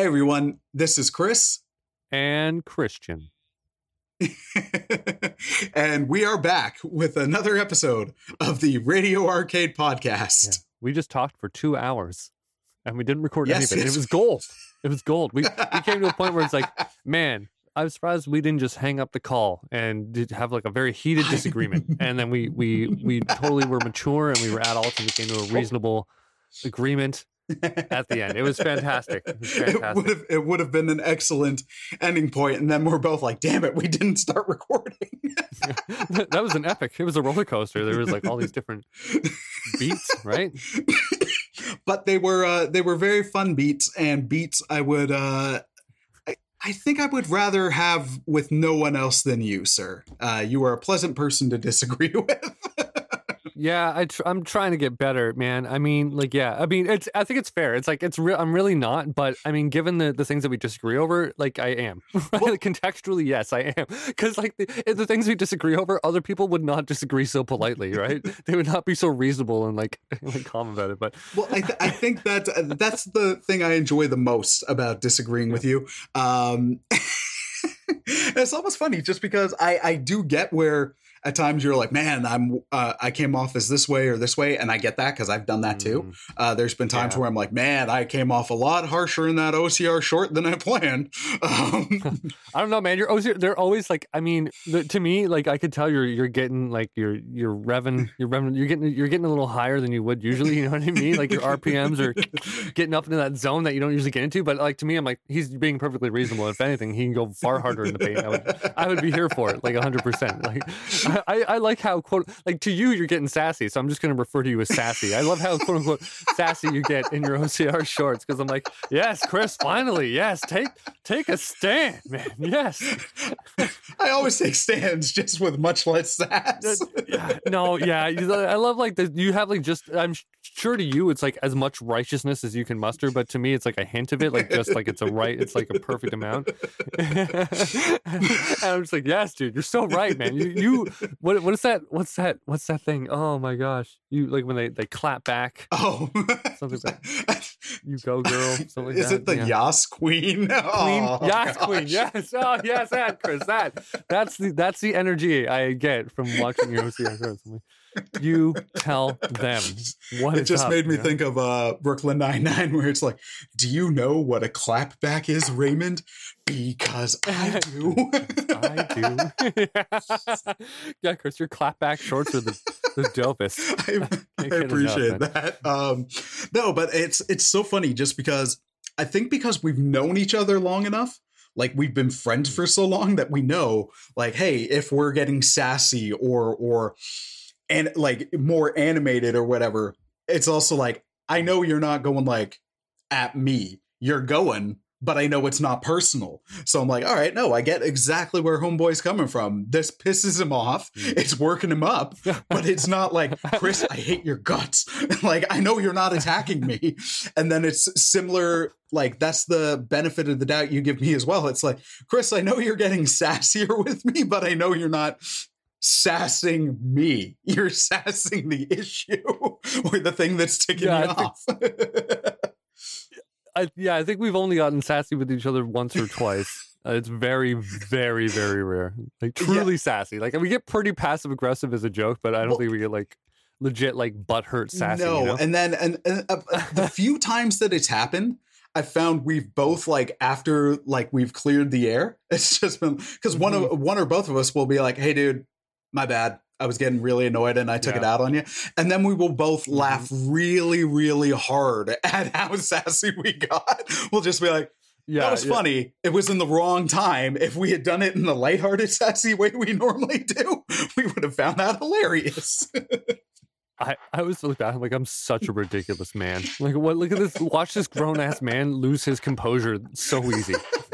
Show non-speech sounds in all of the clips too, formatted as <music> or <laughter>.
Hey everyone, this is Chris. And Christian. <laughs> and we are back with another episode of the Radio Arcade Podcast. Yeah. We just talked for two hours and we didn't record Yes, anything. yes. It was gold. It was gold. We, we came to a point where it's like, <laughs> man, I was surprised we didn't just hang up the call and did have like a very heated disagreement. and then we we we totally were mature and we were adults and we came to a oh. reasonable agreement at the end. It was fantastic. It was <laughs> It would have it would have been an excellent ending point, and then we're both like, "Damn it, we didn't start recording." <laughs> that was an epic. It was a roller coaster. There was like all these different beats, right? <laughs> but they were uh, they were very fun beats and beats I would uh, I, I think I would rather have with no one else than you, sir. Uh, you are a pleasant person to disagree with. Yeah, I tr- I'm trying to get better, man. I mean, like, yeah, I mean, it's. I think it's fair. It's like it's real. I'm really not, but I mean, given the the things that we disagree over, like, I am. <laughs> Well- contextually, yes, I am. Because like the, the things we disagree over, other people would not disagree so politely, <laughs> right? they would not be so reasonable and like <laughs> like calm about it. But well, I, th- I think that that's the thing I enjoy the most about disagreeing with you. Um, it's almost funny just because I I do get where at times you're like, man, I'm uh, I came off as this way or this way, and I get that because I've done that too. Mm, Uh, there's been times Yeah. where I'm like, man, I came off a lot harsher in that OCR short than I planned. <laughs> Um, <laughs> I don't know, man. You're always they're always like. I mean, the, to me, like I could tell you're you're getting like you're you're revving <laughs> you're revving you're getting you're getting a little higher than you would usually. You know what I mean? Like your RPMs are getting up into that zone that you don't usually get into. But like to me, I'm like he's being perfectly reasonable. If anything, he can go far harder in the paint. I would I would be here for it, like 100. percent Like <laughs> I, I like how quote like to you you're getting sassy. So I'm just going to refer to you as sassy. I love how quote unquote sassy you get in your OCR shorts because I'm like yes, Chris, finally yes, take take a stand, man. Yes. I always take stands just with much less sass. yeah, no, yeah. I love like the you have like just I'm sure to you it's like as much righteousness as you can muster, but to me it's like a hint of it, like just like it's a right, it's like a perfect amount. <laughs> and I'm just like, yes, dude, you're so right, man. You you what what is that? What's that? What's that thing? Oh my gosh, you like when they they clap back, Oh, Something like <laughs> you go girl, something like is that. it the yeah. Yas Queen? <laughs> Queen, Oh, yes, queen, yes, oh yes, that Chris, that that's the that's the energy I get from watching your OCR shows. I'm like, You tell them what It is just up, made me you know? think of uh, Brooklyn Nine Nine, where it's like, "Do you know what a clapback is, Raymond? Because I <laughs> do." I do. <laughs> <laughs> yeah, Chris, your clapback shorts are the, the dopest. I, I get enough, appreciate that. Um, no, but it's it's so funny just because I think because we've known each other long enough, like we've been friends for so long that we know, like, hey, if we're getting sassy or or and like more animated or whatever, it's also like I know you're not going like at me. You're going, but I know it's not personal. So I'm like, all right, no, I get exactly where homeboy's coming from. This pisses him off. Mm. It's working him up <laughs> but it's not like Chris, I hate your guts. <laughs> like I know you're not attacking me, <laughs> and then it's similar. Like that's the benefit of the doubt you give me as well. It's like Chris, I know you're getting sassier with me, but I know you're not sassing me. You're sassing the issue <laughs> or the thing that's ticking Yeah, me I think- off. I, yeah, I think we've only gotten sassy with each other once or twice. <laughs> Uh, it's very, very, very rare. Like truly sassy. Like we get pretty passive aggressive as a joke, but I don't Well- think we get like legit like butthurt sassy. no, you know? and then and, and uh, the <laughs> few times that it's happened, I found we've both like after like we've cleared the air. It's just been because one Mm-hmm. of one or both of us will be like, "Hey, dude, my bad. I was getting really annoyed and I took it out on you." And then we will both laugh mm-hmm. really, really hard <laughs> at how sassy we got. We'll just be like, yeah, "That was yeah. funny. It was in the wrong time. If we had done it in the lighthearted, <laughs> sassy way we normally do, we would have found that hilarious." <laughs> I, I always look back, I'm like, I'm such a ridiculous man. Like, what? Look at this. Watch this grown ass man lose his composure so easy. <laughs>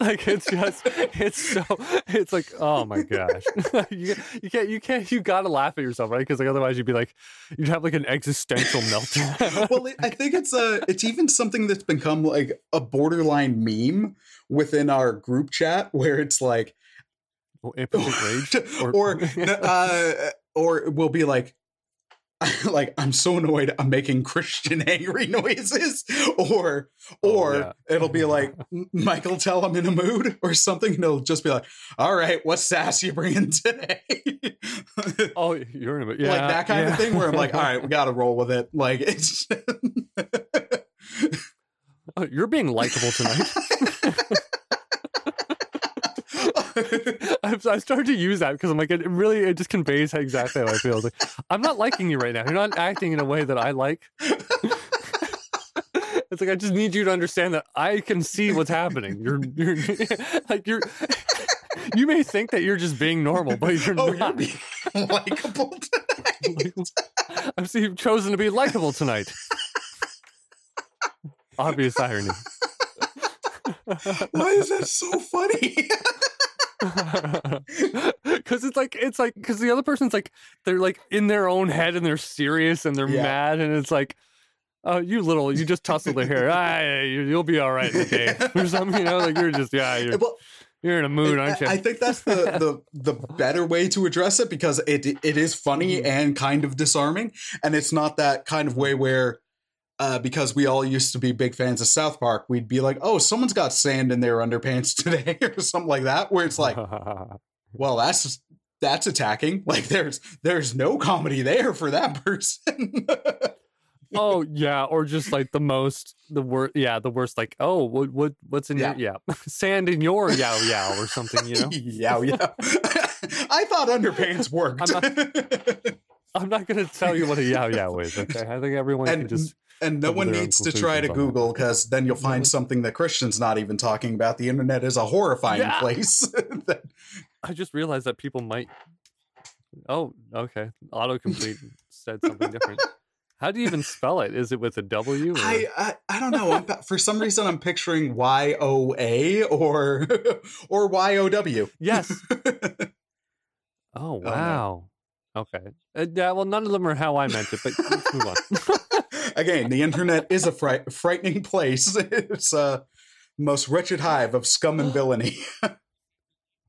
like, it's just, it's so, it's like, oh my gosh. <laughs> you, you can't, you can't, you gotta laugh at yourself, right? Because like, otherwise you'd be like, you'd have like an existential <laughs> meltdown. well, I think it's a it's even something that's become like a borderline meme within our group chat where it's like Or impotent rage. or uh, or we'll be like <laughs> like I'm so annoyed I'm making Christian <laughs> angry noises or oh, or Oh, yeah. it'll be like <laughs> Michael tell I'm in a mood or something and it'll just be like all right what sass you bringing today Oh, you're in a bit, yeah, like that kind yeah. of thing where I'm like all right we got to roll with it like it's Oh, you're being likable tonight. <laughs> I started to use that because I'm like, it really, it just conveys how exactly how I feel. Like, I'm not liking you right now. You're not acting in a way that I like. <laughs> it's like I just need you to understand that I can see what's happening. You're, you're <laughs> like you're. You may think that you're just being normal, but you're oh you're not. being likable tonight. I've seen you've chosen to be likable tonight. Obvious irony. why is that so funny <laughs> Because it's like it's like because the other person's like they're like in their own head and they're serious and they're Yeah. mad and it's like, oh, you little, you just tussle their hair. Ah, you- you'll be all right in a <laughs> day or something. You know, like you're just yeah, you're well you're in a mood, aren't you? I think that's the, the the better way to address it because it it is funny Mhm. and kind of disarming, and it's not that kind of way where, uh, because we all used to be big fans of South Park, we'd be like, oh, someone's got sand in their underpants <laughs> today or something like that, where it's like, <laughs> well, that's that's attacking. <laughs> Like there's there's no comedy there for that person. oh yeah, or just like the most the worst. Yeah, the worst. Like oh, what what what's in your yeah sand in your yow yow or something. You know. yeah, yeah. I thought underpants worked. I'm not gonna tell you what a <laughs> yow yow is. Okay, I think everyone can And just And no one needs to try to conclusions on that. Google because then you'll find something that Christian's not even talking about. The internet is a horrifying Yeah. place. <laughs> I just realized that people might. Oh, okay. Autocomplete said something different. <laughs> How do you even spell it? Is it with a W? Or... I, I I don't know. I'm, for some reason, I'm picturing Y O A or or Y O W. Yes. Oh, oh no. wow. Okay. Uh, yeah. Well, none of them are how I meant it, but let's move on. <laughs> Again, the internet is a fright, frightening place. <laughs> It's a most wretched hive of scum and villainy. <laughs>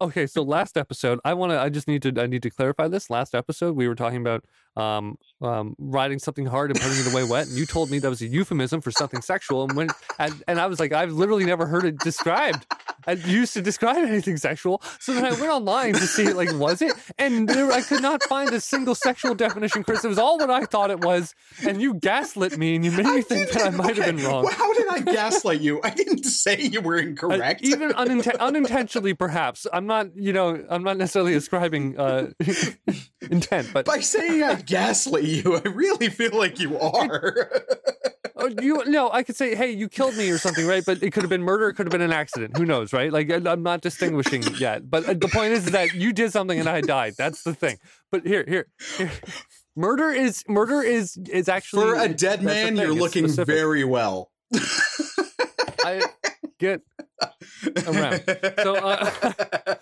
Okay, so last episode, I want to. I just need to. I need to clarify this. Last episode, we were talking about um, um, riding something hard and putting it away wet, and you told me that was a euphemism for something sexual. And when and, and I was like, I've literally never heard it described. I used to describe <laughs> anything sexual. So then I went online to see, like, was it? And there, I could not find a single sexual definition, Chris. It was all what I thought it was, and you gaslit me, and you made me think that I might have been wrong. how did I gaslight you? I didn't say you were Uh, incorrect. even uninten- unintentionally, perhaps. I'm not, you know, I'm not necessarily ascribing uh, <laughs> intent, but By saying I gaslit you, <laughs> I really feel like you are. <laughs> oh, you no, I could say, hey, you killed me or something, right? But it could have been murder, it could have been an accident. Who knows, right? Like I'm not distinguishing <laughs> yet. But uh, the point is that you did something and I died. That's the thing. But here, here, here. Murder is murder is is actually For a dead man, you're it's looking specific. very well. I get around. So, uh,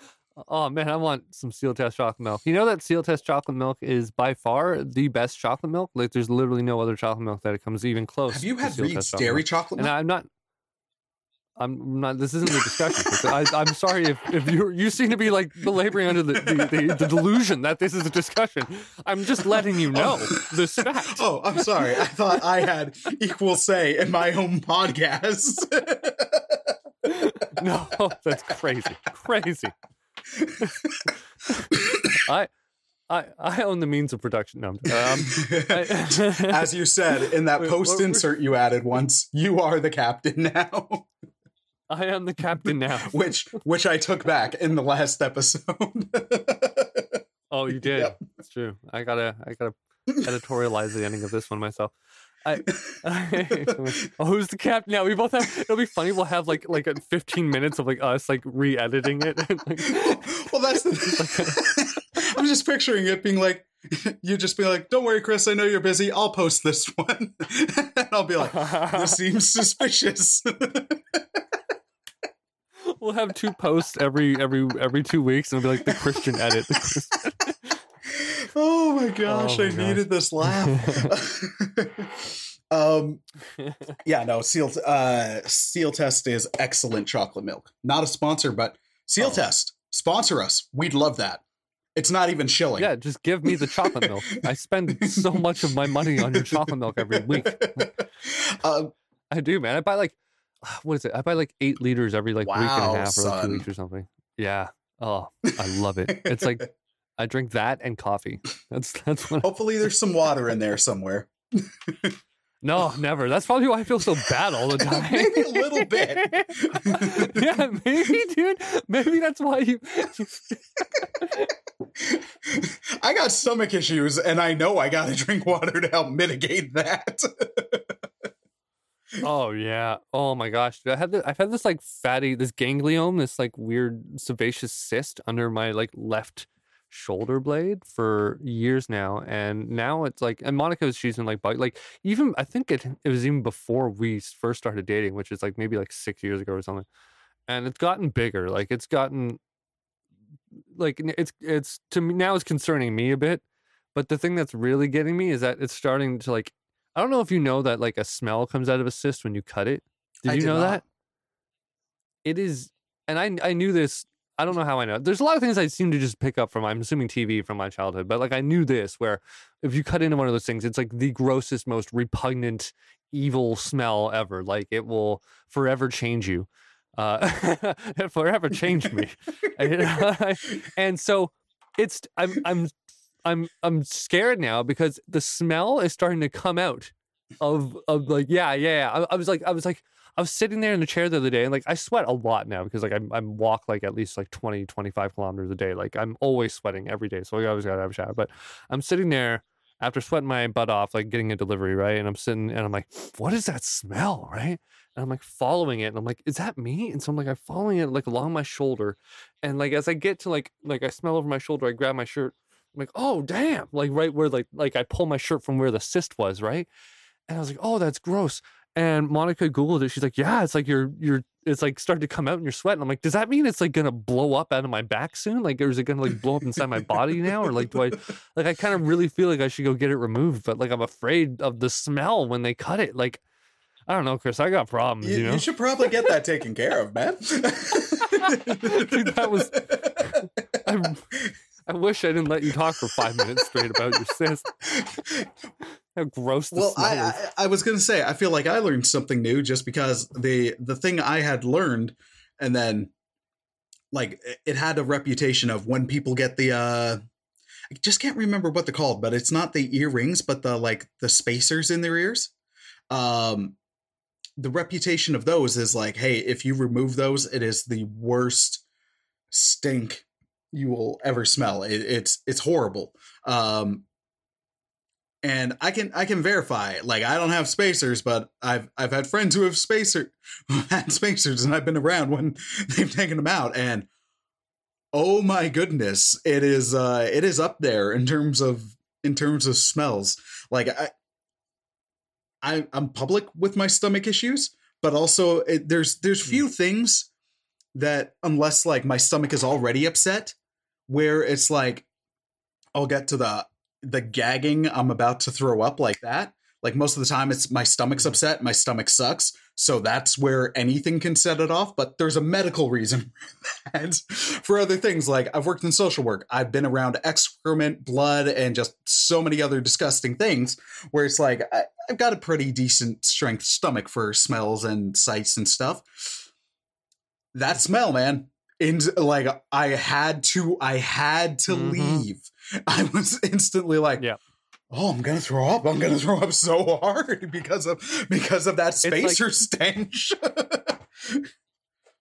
Oh man, I want some Sealtest chocolate milk. You know that Sealtest chocolate milk is by far the best chocolate milk. Like there's literally no other chocolate milk that it comes even close. Have you had Reed's Test chocolate dairy milk. chocolate And? I'm not. I'm not. This isn't the discussion. I, I'm sorry if, if you you seem to be like belaboring under the, the, the, the delusion that this is a discussion. I'm just letting you know oh. this fact. <laughs> Oh, I'm sorry. I thought I had equal say in my own podcast. <laughs> No, that's crazy, crazy. I, I, I own the means of production. No, um, I- <laughs> As you said in that post insert you added once, you are the captain now, I am the captain now. <laughs> which which I took back in the last episode. Oh, you <laughs> did. Yep. It's true. I gotta, I gotta editorialize the ending of this one myself. I, <laughs> <laughs> oh, who's the captain now? We both have. It'll be funny. We'll have like like 15 minutes of like us like re-editing it. <laughs> Like, well, that's the. I'm just picturing it being like, you just be like, "Don't worry, Chris. I know you're busy. I'll post this one," and I'll be like, "This seems suspicious." we'll have two posts every every every two weeks, and it'll be like the Christian edit. The Christian <laughs> oh my gosh, Oh my I gosh. needed this laugh. <laughs> um, <laughs> yeah, no, Seal uh, Sealtest is excellent chocolate milk. Not a sponsor, but Seal Oh. Test sponsor us. We'd love that. It's not even shilling. Yeah, just give me the chocolate milk. I spend so much of my money on your chocolate milk every week. uh, I do, man. I buy like what is it? I buy like eight liters every like week and a half or like two weeks or something. Yeah. Oh, I love it. It's like I drink that and coffee. <laughs> That's that's what. hopefully there's some water in there somewhere. <laughs> No, never. That's probably why I feel so bad all the <laughs> time. Maybe a little bit. yeah, maybe, dude. Maybe that's why you. I got stomach issues, and I know I got to drink water to help mitigate that. Oh yeah. Oh my gosh. dude, I had this, I've had this like fatty, this gangliome, this like weird sebaceous cyst under my like left shoulder blade for years now, and now it's like, and Monica she's been like, bite, like even I think it it was even before we first started dating, which is like maybe like six years ago or something, and it's gotten bigger. Like it's gotten like it's it's to me now it's concerning me a bit, but the thing that's really getting me is that it's starting to like I don't know if you know that like a smell comes out of a cyst when you cut it. Did I you did know not. that? It is, and I I knew this. I don't know how I know. There's a lot of things I seem to just pick up from. I'm assuming TV from my childhood, but like I knew this where if you cut into one of those things, it's like the grossest, most repugnant, evil smell ever. Like it will forever change you. Uh, <laughs> it forever changed me. <laughs> and, and so it's I'm I'm I'm I'm scared now because the smell is starting to come out of of like yeah yeah, yeah. I, I was like I was like I was sitting there in the chair the other day and like I sweat a lot now because like I'm I'm walk like at least like 20 25 kilometers a day. Like I'm always sweating every day so I always gotta have a shower. But I'm sitting there after sweating my butt off like getting a delivery right? And I'm sitting and I'm like what is that smell? Right? And I'm like following it and I'm like is that me? And so I'm like I'm following it like along my shoulder. And like as I get to like like I smell over my shoulder I grab my shirt. I'm like, oh damn, like right where like like I pull my shirt from where the cyst was, right? And I was like, oh, that's gross. And Monica Googled it. She's like, yeah, it's like you're you're it's like starting to come out in your sweat. And I'm like, does that mean it's like gonna blow up out of my back soon? Like, or is it gonna like blow up inside my body now? Or like, do I like I kind of really feel like I should go get it removed, but like I'm afraid of the smell when they cut it. Like, I don't know, Chris. I got problems, You, you know. you should probably get that taken care of, man. <laughs> Dude, that was- I, I wish I didn't let you talk for five minutes straight about your cyst. <laughs> How gross well I, is. I i was gonna say i feel like i learned something new just because the the thing i had learned and then like it- it had a reputation of when people get the uh i just can't remember what they're called but it's not the earrings but the like the spacers in their ears. Um the reputation of those is like hey if you remove those it is the worst stink you will ever smell. It, it's it's horrible. Um and I can I can verify. Like I don't have spacers, but I've I've had friends who have spacer <laughs> had spacers, and I've been around when <laughs> they've taken them out, and oh my goodness, it is uh it is up there in terms of in terms of smells. Like I, I I'm public with my stomach issues, but also it, there's there's few things that unless like my stomach is already upset, where it's like I'll get to the the gagging I'm about to throw up like that. Like most of the time it's my stomach's upset, my stomach sucks. So that's where anything can set it off, but there's a medical reason <laughs> for that. For other things like I've worked in social work, I've been around excrement, blood and just so many other disgusting things where it's like I, I've got a pretty decent strength stomach for smells and sights and stuff. That smell, man, and like I had to I had to Mhm. leave. <laughs> I was instantly like, Yeah. Oh, I'm gonna throw up. I'm gonna <laughs> throw up so hard because of because of that like- spacer stench.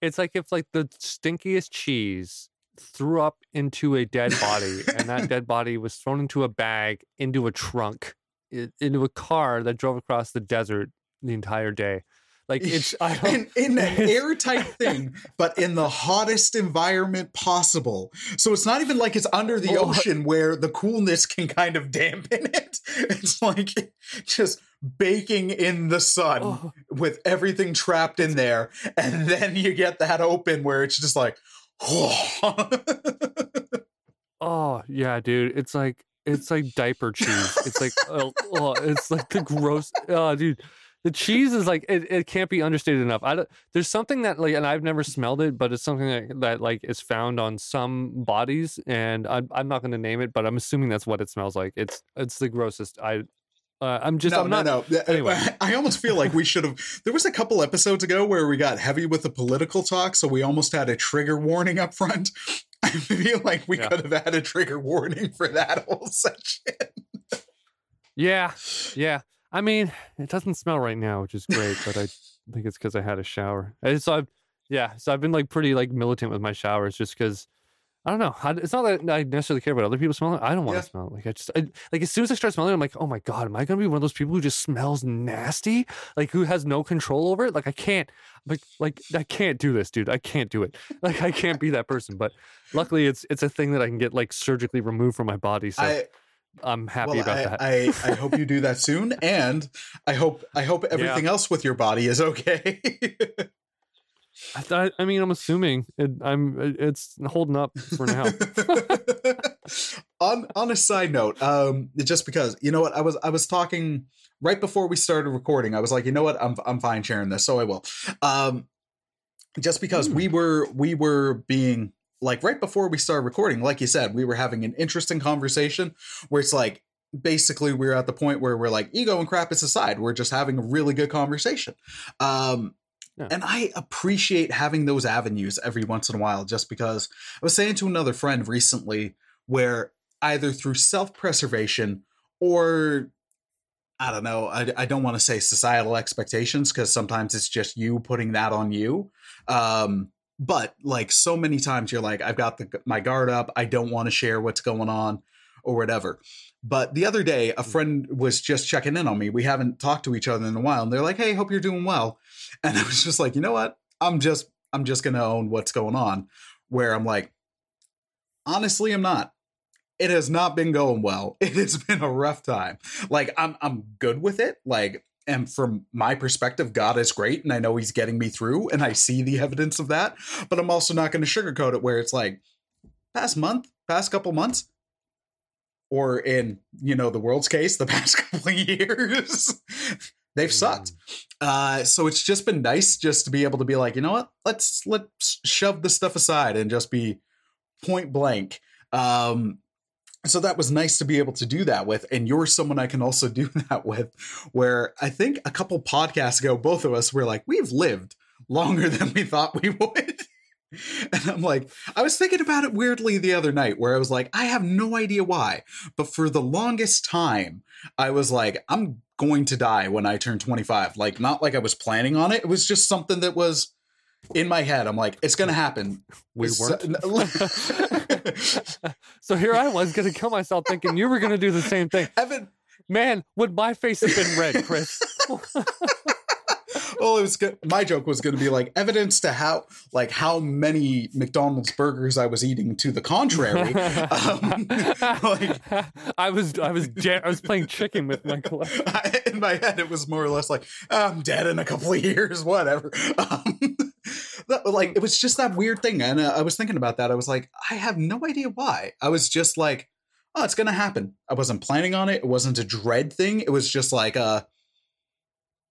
It's like if like the stinkiest cheese threw up into a dead body, and that dead body was thrown into a bag, into a trunk, into a car that drove across the desert the entire day. Like it's <laughs> I <laughs> in, in an <laughs> airtight thing, but in the hottest environment possible. So it's not even like it's under the Oh. ocean where the coolness can kind of dampen it. It's like just baking in the sun Oh. with everything trapped in there, and then you get that open where it's just like. Oh yeah, dude. It's like it's like diaper cheese. It's like oh, oh, it's like the gross. Oh, dude, the cheese is like it, it can't be understated enough. I don't, there's something that like, and I've never smelled it, but it's something that, that like is found on some bodies, and I'm I'm not going to name it, but I'm assuming that's what it smells like. It's it's the grossest. I uh, I'm just no, I'm not. no, no. anyway. <laughs> I almost feel like we should have. There was a couple episodes ago where we got heavy with the political talk, so we almost had a trigger warning up front. <laughs> I feel like we Yeah. could have had a trigger warning for that whole <laughs> section. Yeah, yeah. I mean, it doesn't smell right now, which is great, but I <laughs> think it's because I had a shower. And so I've, yeah, so I've been like pretty like militant with my showers, just because I don't know. I, it's not that I necessarily care about other people smelling. I don't want Yeah. to smell it. Like I just I, like as soon as I start smelling, it, I'm like, oh my god, am I gonna be one of those people who just smells nasty, like who has no control over it? Like I can't, like like I can't do this, dude. I can't do it. <laughs> Like I can't be that person. But luckily, it's it's a thing that I can get like surgically removed from my body. So I, I'm happy well, about I, that. I, I hope you do that soon, <laughs> and I hope I hope everything else with your body is okay. <laughs> I, th- I mean, I'm assuming it, I'm. It's holding up for now. <laughs> on on a side note, um, just because you know what I was I was talking right before we started recording, I was like, you know what, I'm I'm fine sharing this, so I will. Um, just because Hmm. we were we were being like right before we started recording, like you said, we were having an interesting conversation where it's like basically we're at the point where we're like ego and crap is aside, we're just having a really good conversation. Um, Yeah. and I appreciate having those avenues every once in a while, just because I was saying to another friend recently where either through self preservation or I don't know, I, I don't want to say societal expectations because sometimes it's just you putting that on you. Um, but like so many times you're like, I've got the, my guard up, I don't want to share what's going on or whatever. But the other day, a mm. friend was just checking in on me. We haven't talked to each other in a while, and they're like, "Hey, hope you're doing well." <laughs> And I was just like, you know what? I'm just I'm just gonna own what's going on. Where I'm like, honestly, I'm not. It has not been going well. <laughs> It has been a rough time. Like I'm I'm good with it. Like and from my perspective, God is great, and I know He's getting me through, and I see the evidence of that. But I'm also not going to sugarcoat it. Where it's like, past month, past couple months, or in you know the world's case, the <laughs> past couple of years, they've sucked. Uh, so it's just been nice just to be able to be like, you know what? Let's let's shove this stuff aside and just be point blank. Um, so that was nice to be able to do that with, and you're someone I can also <laughs> do that with. Where I think a couple podcasts ago, both of us were like, we've lived longer <laughs> than we thought we would. And I'm like, I was thinking about it weirdly the other night where I was like, I have no idea why, but for the longest time, I was like, I'm going to die when I turn 25. Like, not like I was planning on it. It was just something that was in my head. I'm like, it's going to happen. we So- weren't. <laughs> so here I was going to kill myself, thinking you were going to do the same thing. Evan, Man, would my face have been red, Chris? <laughs> well, it was good. My joke was going to be like evidence to how, like, how many McDonald's burgers I was eating to the contrary. <laughs> um, <laughs> like, I was, I was, I was playing chicken with my <laughs> I, in my head, it was more or less like I'm dead in a couple of years, whatever. Um, that, like it was just that weird thing, and uh, I was thinking about that. I was like, I have no idea why. I was just like, oh, it's gonna happen. I wasn't planning on it. It wasn't a dread thing. It was just like, uh,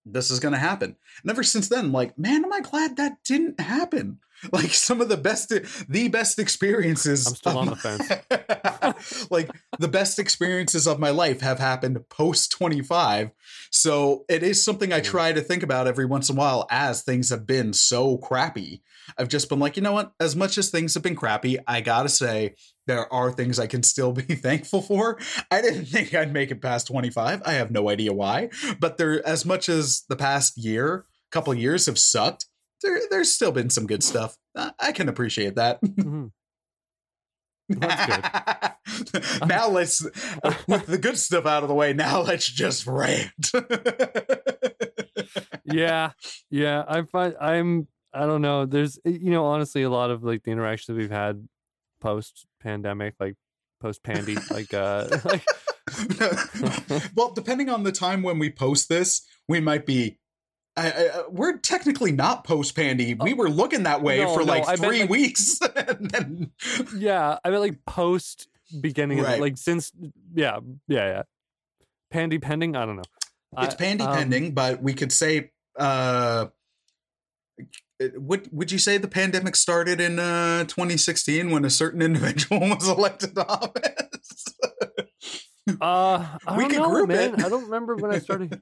this is gonna happen. And ever since then, like, man, am I glad that didn't happen. <laughs> Like some of the best, the best experiences. I'm still on the my- <laughs> like the best experiences of my life have happened post 25 so it is something i Mm. try to think about every once in a while as things have been so crappy. I've just been like you know what? As much as things have been crappy i gotta say there are things i can still be <laughs> thankful for. I didn't think i'd make it past 25 i have no idea why but there as much as the past year couple years have sucked there, there's still been some good stuff. I can appreciate that. <laughs> Mhm. <laughs> That's <laughs> now let's with the good stuff out of the way. Now let's just rant. <laughs> yeah, yeah. I find I'm. I don't know. There's, you know, honestly, a lot of like the interactions we've had post pandemic, like post pandy, like, uh, like, well, depending on the time when we post this, we might be. I, I, we're technically not post pandy. We were looking that way No, for no, like I meant, three like- weeks. <laughs> then, yeah. I mean, like post beginning, Right. like since, yeah, yeah, yeah. Pandy pending. I don't know. it's pandy um, pending, but we could say uh would would you say the pandemic started in uh 2016 when a certain <laughs> individual was elected to office? uh <laughs> I we don't know, man. It. I don't remember when I started.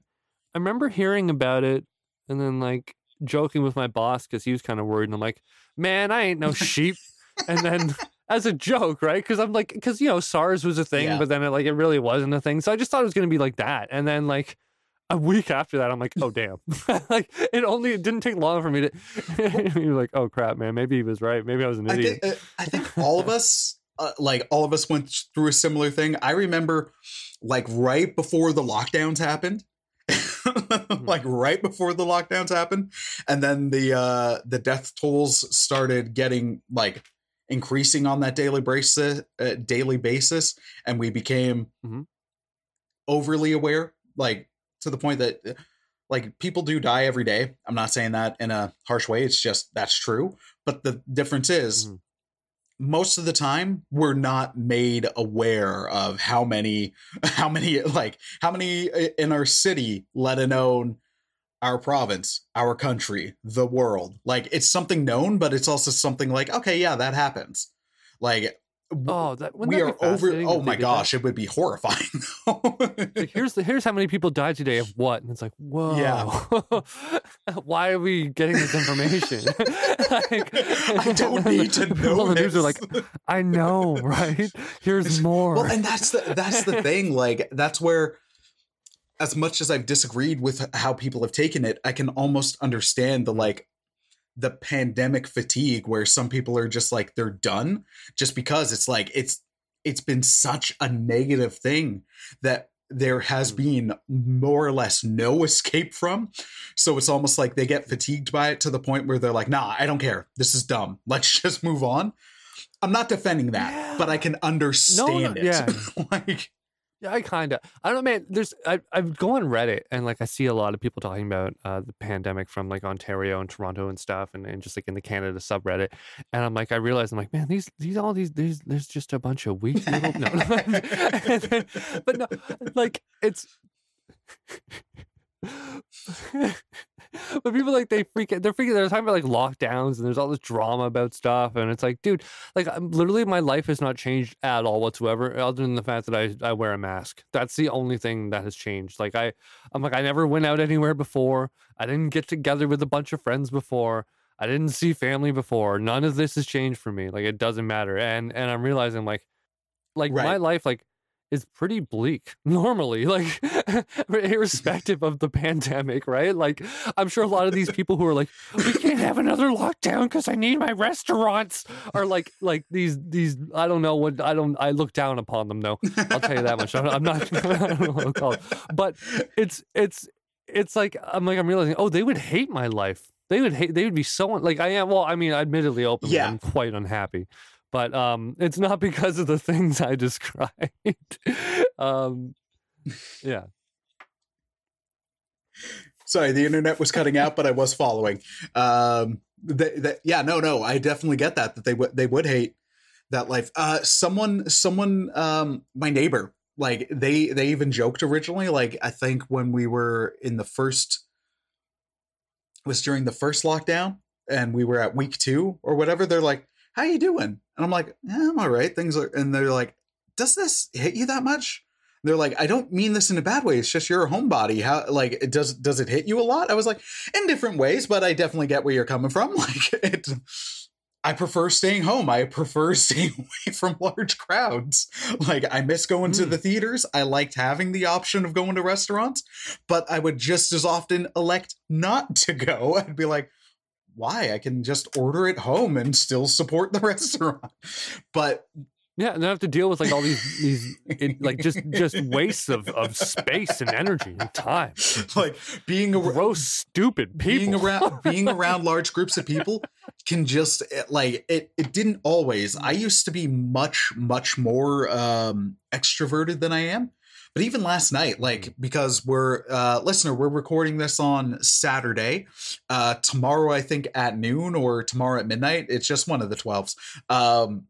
I remember hearing about it and then like joking with my boss because he was kind of worried. And I'm like, man, I ain't no sheep. and then <laughs> <laughs> as a joke, right? Because I'm like, because you know, SARS was a thing, yeah. but then it like it really wasn't a thing. So I just thought it was going to be like that. And then like a week after that, I'm like, oh damn! <laughs> like it only it didn't take long for me to. You're like, oh crap, man. Maybe he was right. Maybe I was an idiot. I think, uh, I think all of us, uh, like all of us, went through a similar thing. I remember, like right before the lockdowns happened. <laughs> Like right before the lockdowns happened. And then the uh the death tolls started getting like increasing on that daily basis uh, daily basis. And we became mm-hmm. overly aware like to the point that like people do die every day. I'm not saying that in a harsh way. It's just that's true. But the difference is mm-hmm most of the time we're not made aware of how many <laughs> how many like how many eh, in our city let alone our province our country the world. Like it's something known but it's also something like okay yeah that happens. Like Oh, that we are over. Oh my gosh, it would be horrifying. like, here's the here's how many people died today of what, and it's like, whoa, yeah. <laughs> Why are we getting this information? <laughs> like, I don't <laughs> need to know. All the news are like, I know, right? Here's more. Well, and that's the that's the thing. Like that's where, as much as I've disagreed with how people have taken it, I can almost understand the like the pandemic fatigue where some people are just like they're done just because it's like it's it's been such a negative thing that there has mm. been more or less no <laughs> escape from. So it's almost like they get fatigued by it to the point where they're like, nah, I don't care. This is dumb. Let's <laughs> just move on. I'm not defending that, yeah. but I can understand no, no, it. Yeah. <laughs> like yeah, I kind of. I don't know, man. There's I I go on Reddit and like I see a lot of people talking about uh, the pandemic from like Ontario and Toronto and stuff, and, and just like in the Canada subreddit. And I'm like, I realize I'm like, man, these these all these these there's just a bunch of weak people. No, <laughs> then, but no, like it's. <laughs> <laughs> but people like they freak they're freaking they're talking about like lockdowns and there's all this drama about stuff and it's like dude like I'm, literally my life has not changed at all whatsoever other than the fact that I, I wear a mask. That's the only thing that has changed. Like I I'm like I never went out anywhere before. I didn't get together with a bunch of friends before. I didn't see family before. None of this has changed for me. Like it doesn't matter. And and I'm realizing like like right. my life like is pretty bleak <laughs> normally, like <laughs> irrespective of the pandemic, right? Like I'm sure a lot of these <laughs> people who are like, we can't have another lockdown because I need my restaurants are like like these these I don't know what I don't I look down upon them though. I'll tell you that much. I'm not I don't know what to call it. But it's it's it's like I'm like I'm realizing, oh, they would hate my life. They would hate they would be so like I am well, I mean, admittedly openly, yeah. I'm quite unhappy but um, it's not because of the things I described. <laughs> um, yeah. Sorry, the internet was cutting out, but I was following. Um, they, yeah, no, no, I definitely get that that they would they would hate that life. Uh, someone, someone, um, my neighbor, like they they even joked originally. Like I think when we were in the first was during the first lockdown and we were at week two or whatever. They're like, how you doing? And I'm like, yeah, I'm all right. Things are, and they're like, does this hit you that much? And they're like, I don't mean this in a bad way. It's just you're a homebody. How like it does does it hit you a lot? I was like, in different ways, but I definitely get where you're coming from. <laughs> Like it I prefer staying home. I prefer <laughs> staying away from large crowds. Like I miss going mm. to hmm. the theaters. I liked having the option of going to restaurants, but I would just as often elect not to go. <laughs> I'd be like, why? I can just order it home and still support the <laughs> restaurant. But yeah, and I have to deal with like all these these it, like just just wastes of, of space and energy and time. <laughs> Like being a gross, stupid people. Being around <laughs> being around large groups of people can just eh, like it. It didn't always. I used to be much much more um, extroverted than I am. But even last night, like mm. because we're uh listener, we're recording this on Saturday. Uh tomorrow I think at noon or tomorrow at midnight. It's just one of the 12s. Um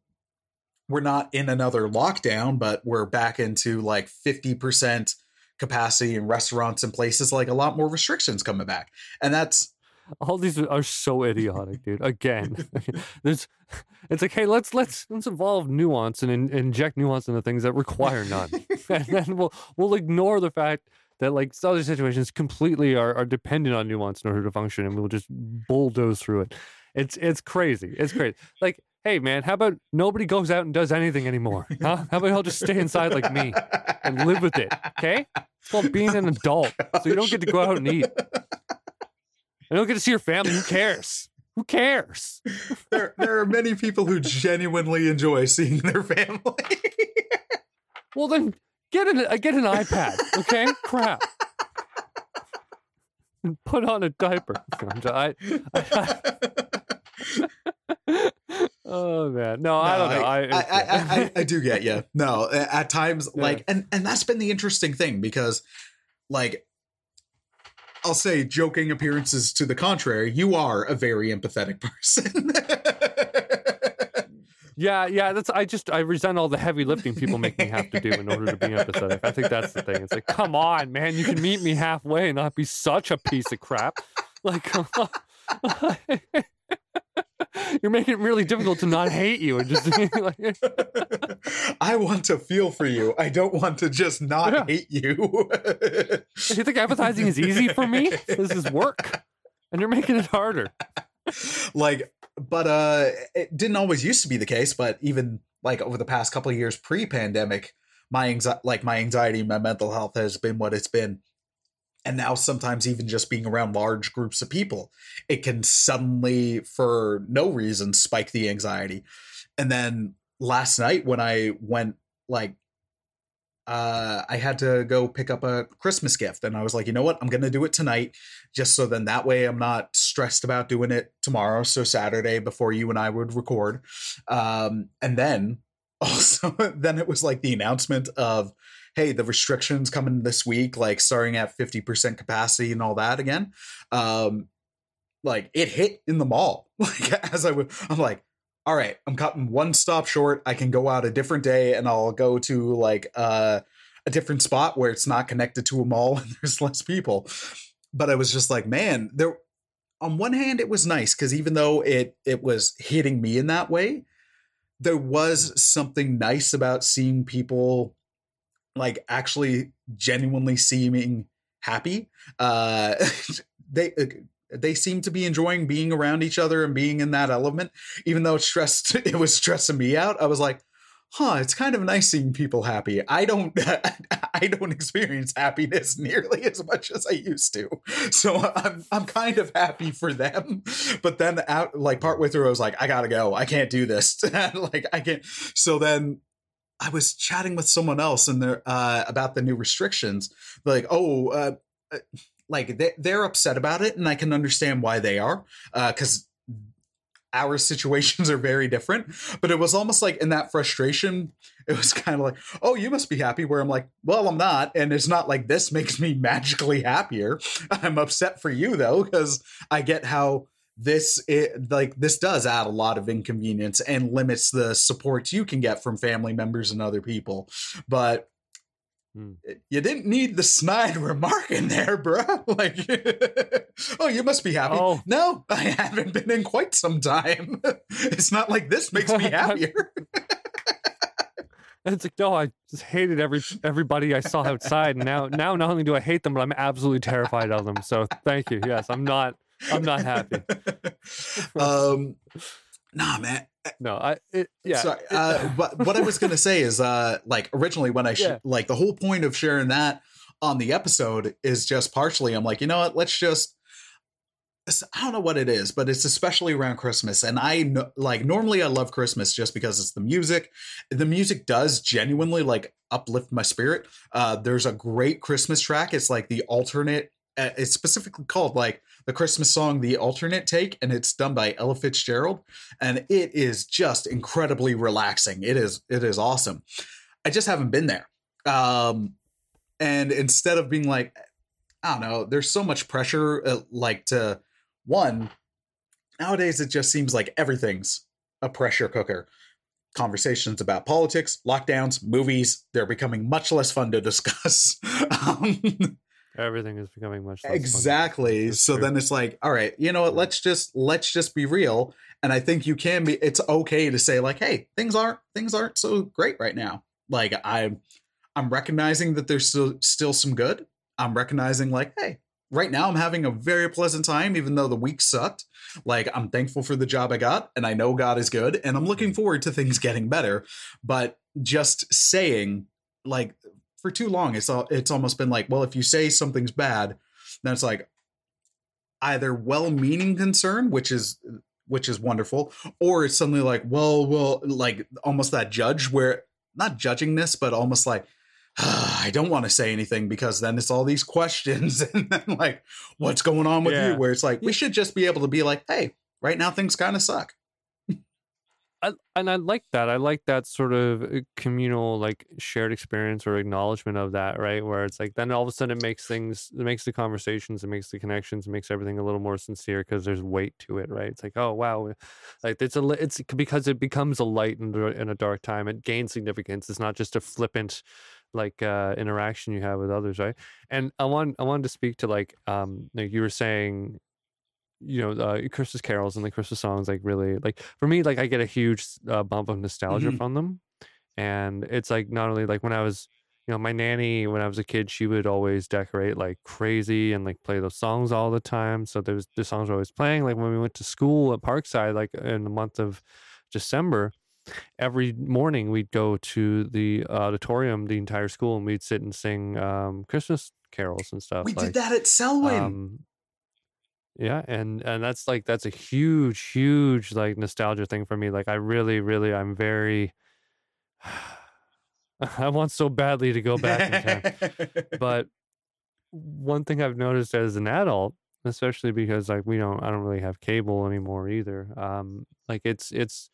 we're not in another lockdown, but we're back into like 50% capacity in restaurants and places like a lot more restrictions coming back and that's all these are so idiotic, dude. Again, <laughs> <laughs> there's it's like, hey, let's let's let's involve nuance and in, inject nuance into things that require none, <laughs> and then we'll we'll ignore the fact that like other situations completely are, are dependent on nuance in order to function, and we'll just bulldoze through it. It's it's crazy. It's crazy. Like, hey man, how about nobody goes out and does anything anymore? Huh? How about y'all just stay inside like me and live with it? Okay, it's called being an adult, so you don't get to go out and eat. I don't get to see your family. Who cares? Who cares? <laughs> there, there are many people who genuinely enjoy seeing their family. <laughs> well, then get an uh, get an iPad, okay? Crap. And put on a diaper. <laughs> I, I, I, oh man, no, I don't know. I I, I, do get you. No, at times, yeah. like, and and that's been the interesting thing because, like, I'll say, joking appearances to the contrary, you are a very empathetic <laughs> person. yeah, yeah. That's I just I resent all the heavy lifting people make me have to do in order to be empathetic. I think that's the thing. It's like, come on, man, you can meet me halfway and not be such a piece of crap. Like, <laughs> <laughs> You're making it really difficult to not hate you and just <laughs> like I want to feel for you. I don't want to just not yeah. hate you. <laughs> you think empathizing is easy for me? This is work. And you're making it harder. Like but uh it didn't always used to be the case, but even like over the past couple of years pre-pandemic, my anxiety like my anxiety, my mental health has been what it's been and now sometimes even just being around large groups of people it can suddenly for no reason spike the anxiety. And then last night when i went like uh i had to go pick up a christmas gift and i was like you know what? I'm gonna do it tonight just so then that way i'm not stressed about doing it tomorrow so saturday before you and i would record. Um and then <laughs> also then it was like the announcement of hey, the restrictions coming this week, like starting at 50% capacity and all that again. Um, like it hit in the mall. <laughs> Like as I would, I'm like, all right, I'm cutting one stop short. I can go out a different day and I'll go to like uh, a different spot where it's not connected to a mall <laughs> and there's less people. But I was just like, man, there. On one hand, it was nice because even though it it was hitting me in that way, there was something nice about seeing people like actually genuinely seeming happy. Uh, <laughs> they uh, they seem to be enjoying being around each other and being in that element, even though it stressed <laughs> it was stressing me out. I was like, huh, it's kind of nice seeing people happy. I don't <laughs> I don't experience happiness nearly as much as I used to. So I'm I'm kind of happy for them. But then out like partway through I was like, I gotta go. I can't do this. like I can't so then I was chatting with someone else and they're uh, about the new restrictions. Like, oh, uh, uh like they, they're upset about it, and I can understand why they are, because uh, our <laughs> situations are very different. But it was almost like in that frustration, it was <laughs> kind of like, oh, you must be happy. Where I'm like, well, I'm not, and it's not like this makes me <laughs> magically happier. I'm upset for you though, because I get how this it, like this does add a lot of inconvenience and limits the support you can get from family members and other people but hmm. you didn't need the snide <laughs> remark in there bro <laughs> like oh you must be happy oh. no i haven't been in quite some time <laughs> it's not like this makes me happier And it's like, no, I just hated every everybody I saw outside. And now, now not only do I hate them, but I'm absolutely terrified of them. So thank you. Yes, I'm not. I'm not happy. <laughs> <laughs> um, nah, man. No, I it, yeah. Sorry, uh, <laughs> but what I was gonna say is, uh, like originally when I sh- yeah. like the whole point of sharing that on the episode is just partially. I'm like, you know what? Let's just. I don't know what it is, but it's especially around Christmas. And I like normally I love Christmas just because it's the music. The music does genuinely like uplift my spirit. Uh, there's a great Christmas track. It's like the alternate. Uh, it's specifically called like the Christmas song The Alternate Take, and it's done by Ella Fitzgerald. And it is just incredibly relaxing. It is it is awesome. I just haven't been there. Um, and instead of being like, I don't know, there's so much pressure, uh, like to one, nowadays it just seems like everything's a pressure cooker. conversations about politics, lockdowns, movies, they're becoming much less fun to discuss. <laughs> um, Everything is becoming much less exactly. That's So then it's like, all right, you know what? Let's just let's just be real. And I think you can be. It's okay to say like, hey, things aren't things aren't so great right now. Like I'm I'm recognizing that there's still still some good. I'm recognizing like, hey, right now I'm having a very pleasant time, even though the week sucked. Like I'm thankful for the job I got, and I know God is good, and I'm looking mm. forward to things getting better. But just saying like for too long, it's all it's almost been like, well, if you say something's bad, then it's like either well-meaning concern, which is which is wonderful, or it's suddenly like, well, well, like almost that judge where not judging this, but almost like ah, I don't want to say anything because then it's all these questions <laughs> and then like what's going on with Yeah. you where it's like we should just be able to be like, hey, right now things kind of suck. I, and I like that. I like that sort of uh, communal, like shared experience or acknowledgement of that, right? Where it's like then all of a sudden it makes things, it makes the conversations, it makes the connections, it makes everything a little more sincere because there's weight to it, right? It's like, oh wow, like it's a, it's because it becomes a light in, in a dark time. It gains significance. It's not just a flippant, like uh interaction you have with others, right? And I want, I wanted to speak to like, um, like you were saying you know uh, christmas carols and the christmas songs like really like for me like i get a huge uh, bump of nostalgia Mhm. from them and it's like not only like when i was you know my nanny when i was a kid she would always decorate like crazy and like play those songs all the time so there was the songs were always playing like when we went to school at parkside like in the month of december every morning we'd go to the auditorium the entire school and we'd sit and sing um christmas carols and stuff We like did that at Selwyn. um, yeah, and and that's like that's a huge, huge like nostalgia thing for me. Like I really, really, I'm very. <sighs> I want so badly to go back in time, but <laughs> one thing I've noticed as an adult, especially because like we don't, I don't really have cable anymore either. Um, like it's it's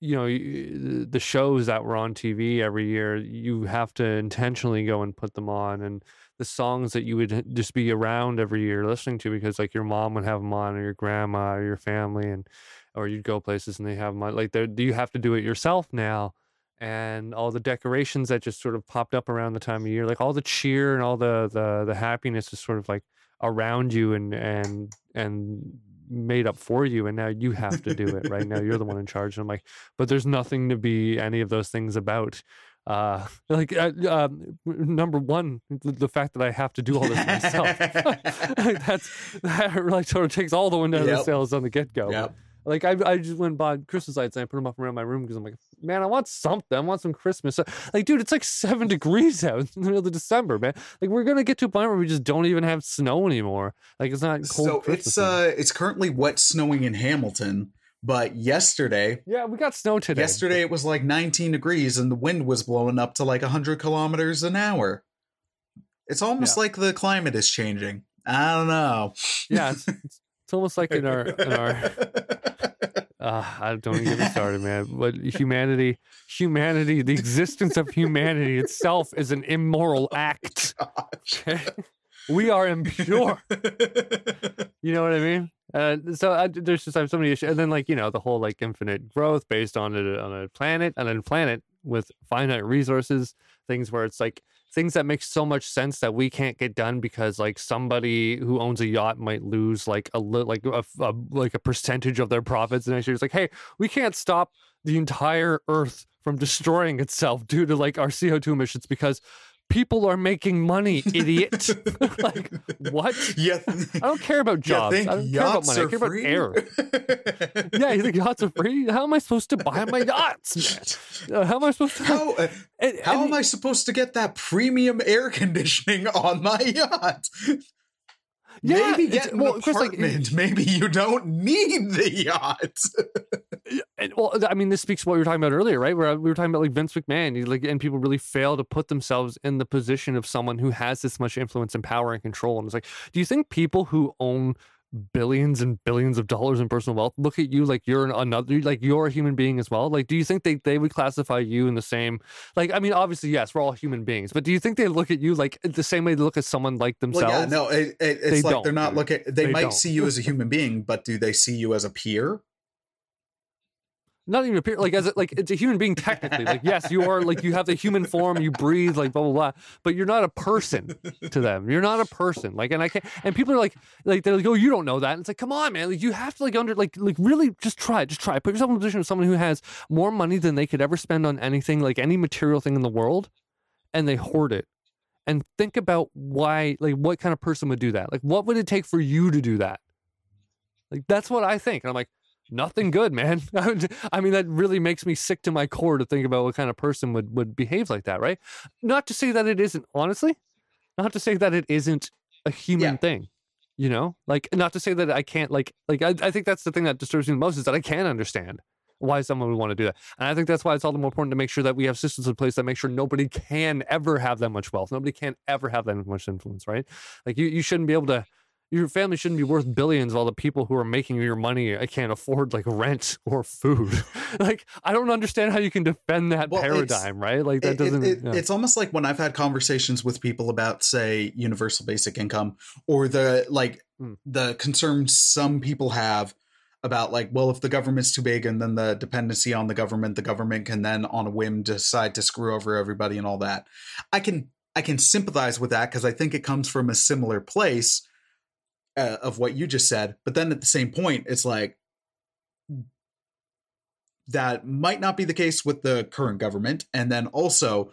you know the shows that were on TV every year, you have to intentionally go and put them on, and the songs that you would just be around every year listening to because like your mom would have them on, or your grandma, or your family, and or you'd go places and they have them on. Like there, you have to do it yourself now. And all the decorations that just sort of popped up around the time of year, like all the cheer and all the the the happiness is sort of like around you and and and made up for you and now you have to do it right now you're the one in <laughs> charge and i'm like but there's nothing to be any of those things about uh <laughs> like uh, um, number one the, the fact that i have to do all this myself like <laughs> <laughs> that's that like sort of takes all the wind out of the sails on the get-go Yep. like I, I just went and bought Christmas lights and I put them up around my room because I'm like, man, I want something. I want some Christmas. Like, dude, it's like seven degrees out in the middle of December, man. Like, we're gonna get to a point where we just don't even have snow anymore. Like, it's not cold. so Christmas it's anymore. uh it's currently wet snowing in Hamilton, but yesterday yeah, we got snow today. yesterday it was like 19 degrees and the wind was blowing up to like 100 kilometers an hour. It's almost like the climate is changing. I don't know. yeah, it's, it's, it's almost like in our in our. Uh, <laughs> I don't even get me started, man. But humanity, humanity, the existence of humanity itself is an immoral act. <laughs> Okay? <laughs> We are impure. <laughs> You know what I mean? Uh, so I, there's just I have so many issues, and then like you know the whole like infinite growth based on a on a planet and a planet with finite resources, things where it's like things that make so much sense that we can't get done because like somebody who owns a yacht might lose like a li- like a, a like a percentage of their profits, and actually it's like hey, we can't stop the entire Earth from destroying itself due to like our CO two emissions because people are making money, idiot. <laughs> <laughs> like what? yeah. I don't care about jobs. think I don't care about money. I are care about free? air. <laughs> Yeah, you think yachts are free? How am I supposed to buy my yachts? man? Uh, how am I supposed to? How uh, and- how and- am I supposed to get that premium air conditioning on my yacht? Yeah, Maybe get an well, 'cause, like, apartment. <laughs> Maybe you don't need the yacht. and, well, I mean, this speaks to what we were talking about earlier, right? Where uh, we were talking about like Vince McMahon, he, like, and people really fail to put themselves in the position of someone who has this much influence and power and control. And it's like, do you think people who own billions and billions of dollars in personal wealth look at you like you're an- another, like you're a human being as well? Like, do you think they they would classify you in the same? Like, I mean, obviously, yes, we're all human beings, but do you think they look at you like the same way they look at someone like themselves? Well, yeah, no, it, it, They it's like don't, they're not looking. They, They might don't. see you as a human being, but do they see you as a peer? Not even appear like as a, like it's a human being technically. Like yes, you are like you have the human form, you breathe, like blah blah blah. But you're not a person to them. You're not a person. Like and I can't. And people are like like they're like, oh, you don't know that. And it's like, come on, man. Like you have to like under like like really just try, just try. Put yourself in the position of someone who has more money than they could ever spend on anything, like any material thing in the world, and they hoard it. And think about why, like, what kind of person would do that? Like, what would it take for you to do that? Like, that's what I think. And I'm like, nothing good, man. <laughs> I mean, that really makes me sick to my core to think about what kind of person would would behave like that, right? Not to say that it isn't, honestly, not to say that it isn't a human Yeah. thing. You know, like not to say that I can't like like I, I think that's the thing that disturbs me the most is that I can't understand why someone would want to do that. And I think that's why it's all the more important to make sure that we have systems in place that make sure nobody can ever have that much wealth. Nobody can ever have that much influence, right? Like you, you shouldn't be able to your family shouldn't be worth billions while the people who are making your money I can't afford like rent or food. <laughs> <laughs> like I don't understand how you can defend that Well, paradigm, right? Like that It- it- doesn't it- yeah. It's almost like when I've had conversations with people about, say, universal basic income or the like Hmm. the concerns some people have about like, well, if the government's too big and then the dependency on the government, the government can then on a whim decide to screw over everybody and all that. I can I can sympathize with that because I think it comes from a similar place uh, of what you just said. But then at the same point, it's like that might not be the case with the current government. And then also,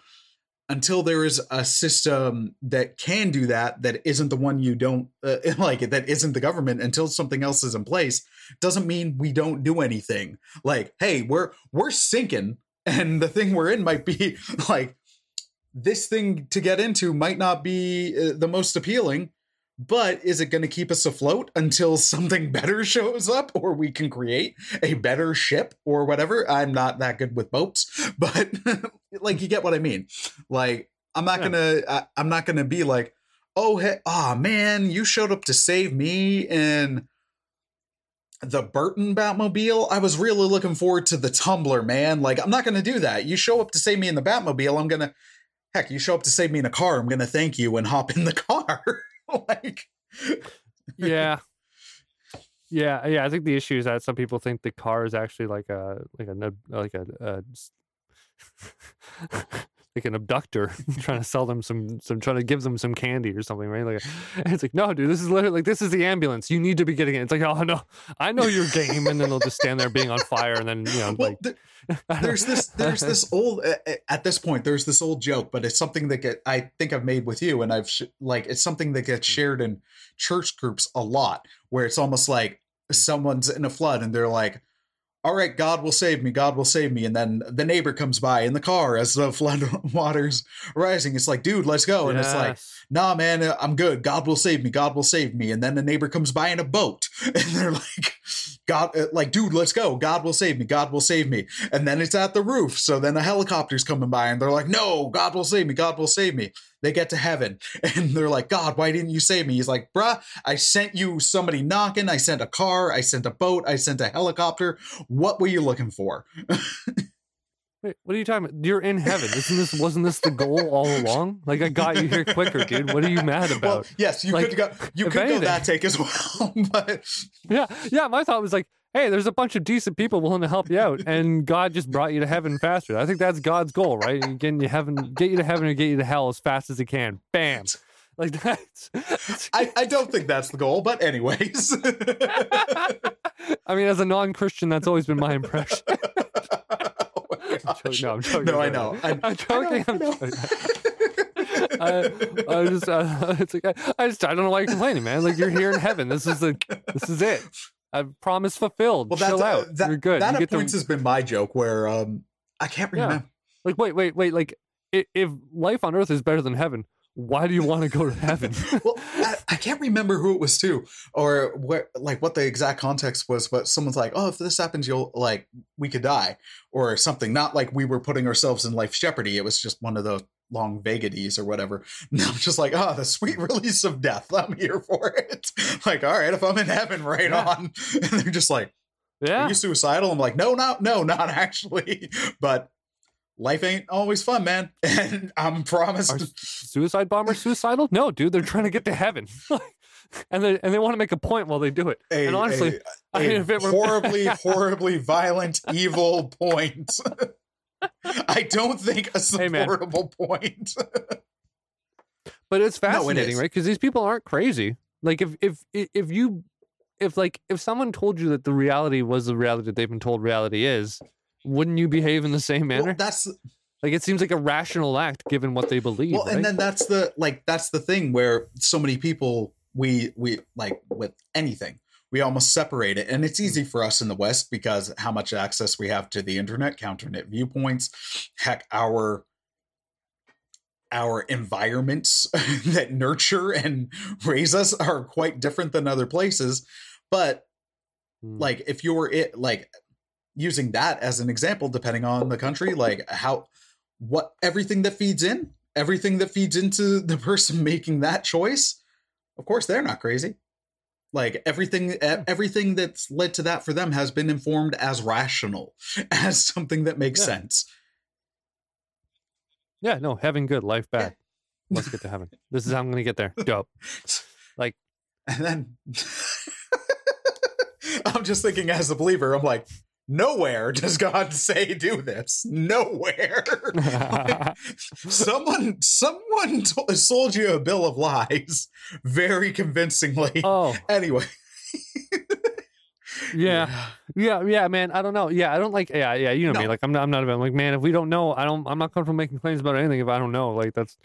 until there is a system that can do that, that isn't the one you don't uh, <laughs> like, that isn't the government, until something else is in place, doesn't mean we don't do anything. Like, hey, we're we're sinking, <laughs> and the thing we're in might be <laughs> like this thing to get into might not be uh, the most appealing but is it going to keep us afloat until something <laughs> better shows up or we can create a better ship or whatever? I'm not that good with boats <laughs> but like you get what i mean. Like i'm not Yeah. gonna I, i'm not gonna be like oh hey oh man you showed up to save me in the burton batmobile. I was really looking forward to the tumbler man. Like i'm not gonna do that. You show up to save me in the batmobile i'm gonna heck you show up to save me in a car i'm gonna thank you and hop in the <laughs> car <laughs> like yeah. <laughs> Yeah, yeah. I think the issue is that some people think the car is actually like a like a like a, a <laughs> like an abductor <laughs> trying to sell them some some trying to give them some candy or something, right? Like <laughs> it's like no, dude, this is literally like this is the ambulance. You need to be getting it. It's like oh no, I know your game, and then they'll just stand there being on fire, and then you know well like th- <laughs> there's this there's this old at this point there's this old joke but it's something that get i think i've made with you and i've sh- like it's something that gets mm-hmm. shared in church groups a lot where it's almost like mm-hmm. someone's in a flood and they're like all right god will save me god will save me. And then the neighbor comes by in the car as the <laughs> flood waters rising. It's like dude let's go. And it's like nah man uh, i'm good. God will save me god will save me. And then the neighbor comes by in a boat. <laughs> And they're like god uh, like dude let's go. God will save me god will save me. And then it's at the roof. So then a helicopter's coming by and they're like no god will save me god will save me they get to heaven <laughs> and they're like god why didn't you save me he's like bruh i sent you somebody knocking i sent a car i sent a boat i sent a helicopter what were you looking for <laughs> Wait, what are you talking about? You're in heaven. Isn't this wasn't this the goal all along? Like I got you here quicker, dude. What are you mad about? well yes you Like, could go you could go that take as well <laughs> but Yeah, yeah. My thought was like, hey, there's a bunch of decent people willing to help you out, <laughs> and God just brought you to heaven faster. I think that's God's goal, right? Getting you heaven, get you to heaven, or get you to hell as fast as he can. Bam. Like that. I, I don't think that's the goal, but anyways. I mean, as a non-Christian, that's always been my impression. <laughs> Oh my no, I'm joking. No, I I'm know. I- I'm joking. I I'm joking. I, I just, uh, <laughs> it's like I, I just, I don't know why you're complaining, man. Like you're here in heaven. This is the, this is it. I promise fulfilled. Well, Chill that's, out. uh, that, you're good. That you at get to, points has been my joke where um I can't Yeah. remember. Like, wait, wait, wait. Like, if, if life on Earth is better than heaven, why do you want to go to heaven? <laughs> Well, I, I can't remember who it was to, or where, like what the exact context was. But someone's like, "Oh, if this happens, you'll like we could die," or something. Not like we were putting ourselves in life jeopardy. It was just one of those long vagaries or whatever. <laughs> And I'm just like, "Oh, the sweet mm. release of death. <laughs> I'm here for it." <laughs> like, all right, if I'm in heaven, right Yeah. on. And they're just like, yeah. "Are you suicidal?" I'm like, "No, no, no, not actually." But life ain't always fun, man. And I'm promised. Are suicide bombers suicidal? No, dude. They're trying to get to heaven. and they and they want to make a point while they do it. A, and honestly, a, I mean, if it were- horribly, horribly violent, evil point. I don't think a Hey, point. but it's <laughs> No, it fascinating, right? Because these people aren't crazy. Like if if if you if like if someone told you that the reality was the reality that they've been told reality is, wouldn't you behave in the same manner? Well, that's like it seems like a rational act given what they believe. well, right? and then that's the like that's the thing where so many people we we like with anything we almost separate it. And it's easy for us in the west because how much access we have to the internet counternet viewpoints heck our our environments <laughs> that nurture and <laughs> raise us are quite different than other places. But Hmm. like if you're it like using that as an example depending on the country like how what everything that feeds in everything that feeds into the <laughs> person making that choice of course they're not crazy like everything everything that's led to that for them has been informed as rational <laughs> as something that makes Yeah. sense yeah, no, heaven good, life bad. Let's get to heaven. This is how I'm gonna get there. Dope. <laughs> Like and then <laughs> i'm just thinking as a believer i'm like nowhere does god <laughs> say do this nowhere <laughs> someone someone to- sold you a bill of lies very convincingly oh <laughs> anyway yeah. Yeah, yeah, man. I don't know. Yeah, I don't like. Yeah, yeah. You know me. Like, I'm not. I'm not about. Like, man, if we don't know, I don't. I'm not comfortable making claims about anything if I don't know. Like, that's.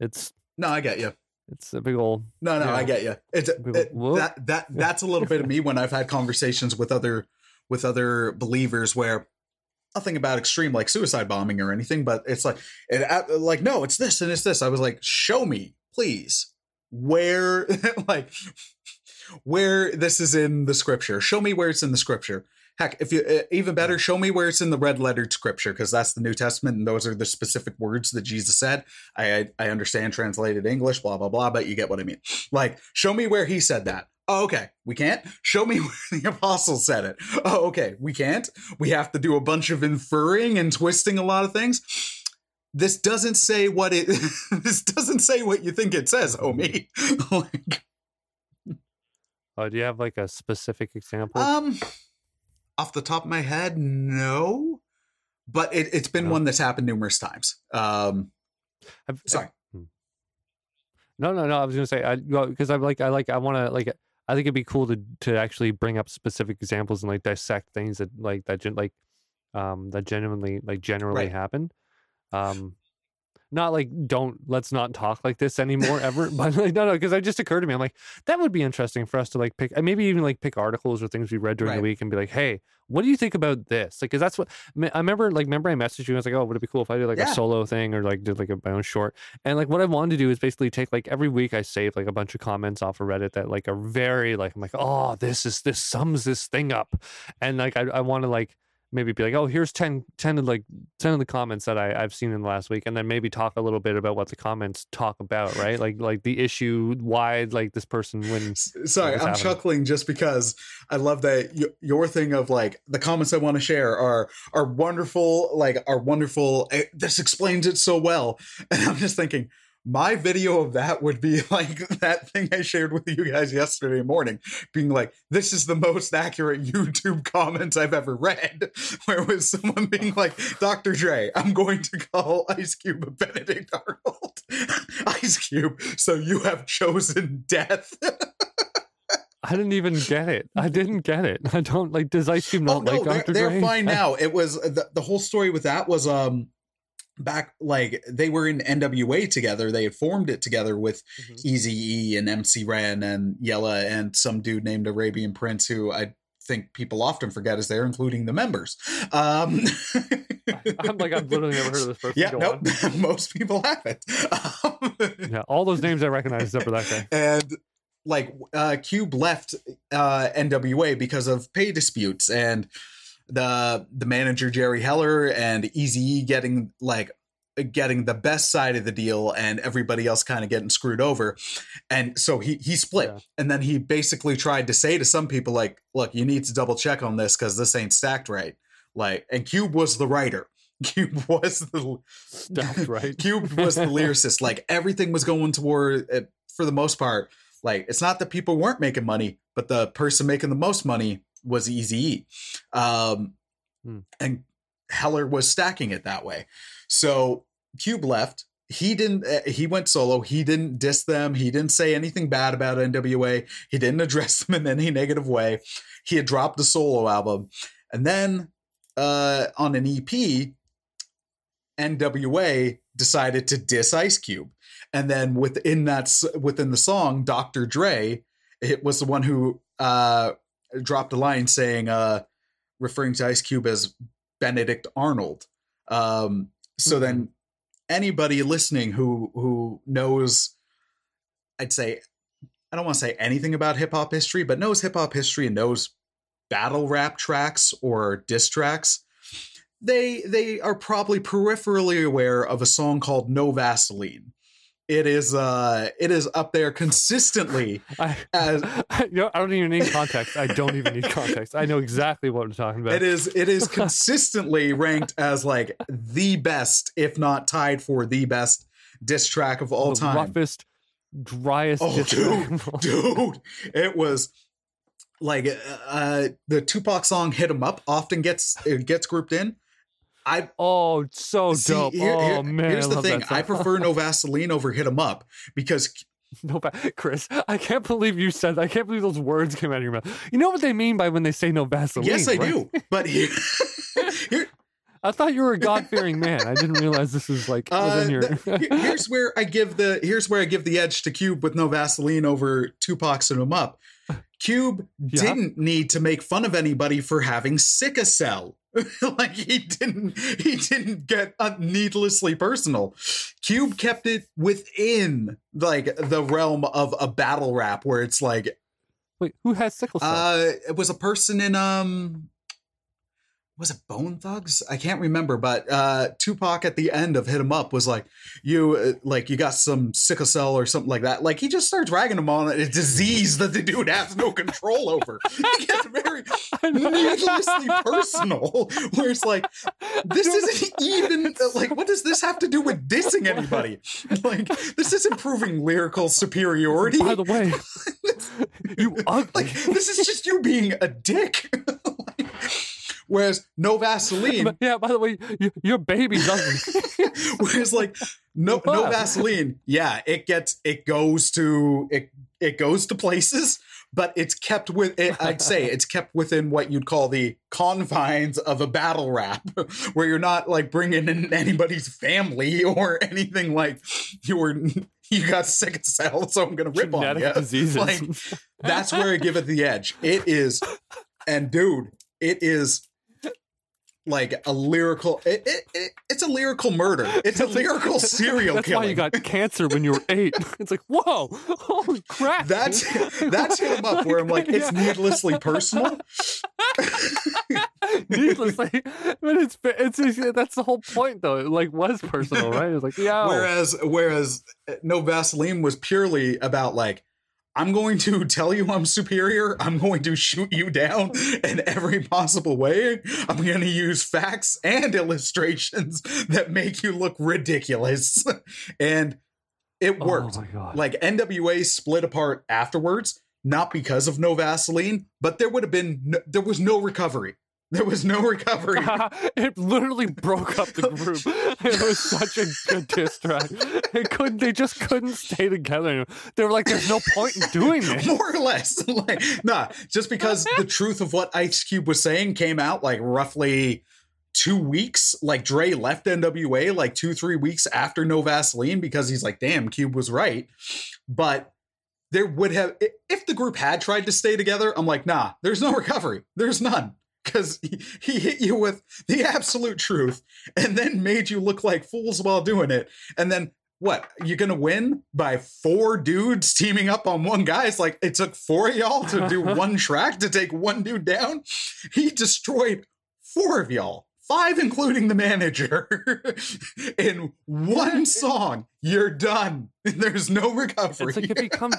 It's. no i get you It's a big old. no no i get you it's People- it- that that that's a little bit of me when i've had conversations with other with other believers where nothing about extreme like suicide bombing or anything but it's like it uh, like no it's this and it's this. I was like show me please where <laughs> like where this is in the scripture. Show me where it's in the scripture. Heck if you uh, even better show me where it's in the red lettered scripture because that's the new testament and those are the specific words that jesus said. I, I i understand translated english blah blah blah but you get what i mean. Like show me where he said that oh okay. We can't? Show me <laughs> where the apostle said it. Oh okay. We can't? We have to do a bunch of inferring and twisting a lot of things? This doesn't say what it <laughs> this doesn't say what you think it says homie. <laughs> Like Uh, do you have like a specific example? um off the top of my head no. But it, it's been No. one that's happened numerous times. Um I've, sorry. hmm. No, no, no. I was gonna say I because i'm like I like I want to like I think it'd be cool to to actually bring up specific examples and like dissect things that like that gen- like um that genuinely like generally Right. happen. Um, not like don't let's not talk like this anymore ever. <laughs> but like no, no, because it just occurred to me. I'm like that would be interesting for us to like pick maybe even like pick articles or things we read during the week and be like, hey, what do you think about this? Like, because that's what I remember. Like, remember I messaged you. I was like, oh, would it be cool if I did like Yeah. a solo thing or like did like a, my own short? And like what I wanted to do is basically take like every week I save like a bunch of comments off of Reddit that like are very like I'm like, oh, this is this sums this thing up. And like I, I want to like maybe be like, oh, here's 10, 10 of like 10 of the comments that I, I've seen in the last week, and then maybe talk a little bit about what the comments talk about, right? Like like the issue, why like this person wins. Sorry, I'm happening? chuckling just because I love that y- your thing of like the comments I want to share are are wonderful, like are wonderful. eh, This explains it so well, <laughs> and I'm just thinking my video of that would be <laughs> like that thing I shared with you guys yesterday morning, being like, "This is the most accurate YouTube comment I've ever read," <laughs> where it was someone being <laughs> like, "Dr. Dre, I'm going to call Ice Cube a Benedict Arnold, Ice Cube, so you have chosen death." I didn't even get it. I didn't get it. I don't like. Does Ice Cube not oh no, like they're, Dr. they're fine now. It was the, the whole story with that was um back like they were in NWA together. They had formed it together with Mhm. Easy E and MC Ren and Yella and some dude named Arabian Prince who I think people often forget is there, including the members. Um, <laughs> I'm like I've literally never heard of this person. yeah, nope. <laughs> Most people haven't. Um, Yeah, all those names I recognize except for that guy. and like uh cube left uh nwa because of pay disputes and the the manager jerry heller and eazy getting like getting the best side of the deal and everybody else kind of getting screwed over and so he he split Yeah. and then he basically tried to say to some people like look you need to double check on this because this ain't stacked right like and cube was the writer <laughs> cube was the Stacked <laughs> right. <laughs> Cube was the lyricist. Like everything was going toward, uh, for the most part, Like it's not that people weren't making money, but the person making the most money was Eazy um, Hmm. and Heller was stacking it that way. So Cube left. He didn't. uh, He went solo. He didn't diss them. He didn't say anything bad about NWA. He didn't <laughs> address them in any negative way. He had dropped a solo album, and then uh, on an EP, NWA decided to diss Ice Cube, and then within that within the song, Dr. Dre, it was the one who uh, dropped a line saying, uh, referring to Ice Cube as Benedict Arnold. Um, so then anybody listening who who knows, I'd say, I don't want to say anything about hip hop history, but knows hip hop history and knows battle rap tracks or diss tracks, they they are probably peripherally aware of a song called No Vaseline. It is uh it is up there consistently I, as <laughs> you know, I don't even need context. I don't even need context. I know exactly what I'm talking about. it is it is <laughs> consistently ranked as like the best, if not tied for the best diss track of all the time. roughest, driest. Oh, diss track Dude, it was like uh the Tupac song "Hit 'Em Up" often gets it gets grouped in. I Oh, so see, dope. here- oh here- man, here's the thing: I prefer <laughs> No Vaseline over "Hit 'Em Up" because <laughs> No, Chris, I can't believe you said that. I can't believe those words came out of your mouth. You know what they mean by when they say no Vaseline? yes, I right? do. But here, <laughs> here I thought you were a God fearing man. I didn't realize this was like Uh, your. the- here's where I give the here's where I give the edge to Cube with no Vaseline over Tupac's Hit 'Em Up. Cube Yeah. didn't need to make fun of anybody for having sickle cell. <laughs> like he didn't he didn't get uh, needlessly personal. Cube kept it within like the realm of a battle rap where it's like Wait, who has sickle cell? uh it was a person in um was it Bone Thugs? I can't remember, but uh Tupac at the end of Hit 'Em Up was like, "You uh, like you got some sickle cell or something like that." Like he just starts ragging him on a disease that the dude has no control over. He gets very <laughs> needlessly personal, where it's like, this isn't <laughs> even like what does this have to do with dissing anybody? Like this isn't proving lyrical superiority. By the way, <laughs> you ugly. Like this is just you being a dick. Like, whereas no <laughs> Vaseline, yeah, by the way, you, your baby's <laughs> ugly. whereas like no no Vaseline, yeah, it gets it goes to it it goes to places, but it's kept with it, I'd say <laughs> it's kept within what you'd call the confines of a battle rap, where you're not like bringing in anybody's family or anything like you were you got sickle cell, so I'm gonna rip on Genetic you. diseases. Like, that's where I give it the edge. It is, and dude, it is like a lyrical. It, it, it it's a lyrical murder. It's a lyrical <laughs> serial That's killing. why you got cancer when you were eight. <laughs> It's like, whoa, holy crap. that's that's him up where I'm like, it's <laughs> needlessly personal. needlessly, but it's it's it's- that's the whole point though. It like was personal, right? It's like, yeah, Whereas whereas uh, No Vaseline was purely about like. I'm going to <laughs> tell you I'm superior. I'm going to shoot you down in every possible way. I'm going to use facts and illustrations that make you look ridiculous. <laughs> And it Oh worked. my god. Like NWA split apart afterwards, not because of no Vaseline, but there would have been no, there was no recovery. There was no recovery. <laughs> it literally broke up the group. <laughs> It was such a good diss track. It couldn't. They just couldn't stay together. They were like, "There's no point in doing this." <laughs> More or less. like, nah, just because the truth of what Ice Cube was saying came out like roughly two weeks. Like Dre left NWA like two, three weeks after No Vaseline because he's like, damn, Cube was right. But there would have if the group had tried to stay together, I'm like, nah, there's no recovery. There's none. Because he, <laughs> he hit you with the absolute truth and then made you look like fools while doing it. And then what? You're gonna win by four dudes teaming up on one guy? It's like it took four of y'all to do <laughs> one track to take one dude down. He destroyed four of y'all, five including the manager, <laughs> in one song. You're done. There's no recovery. It's like if he comes,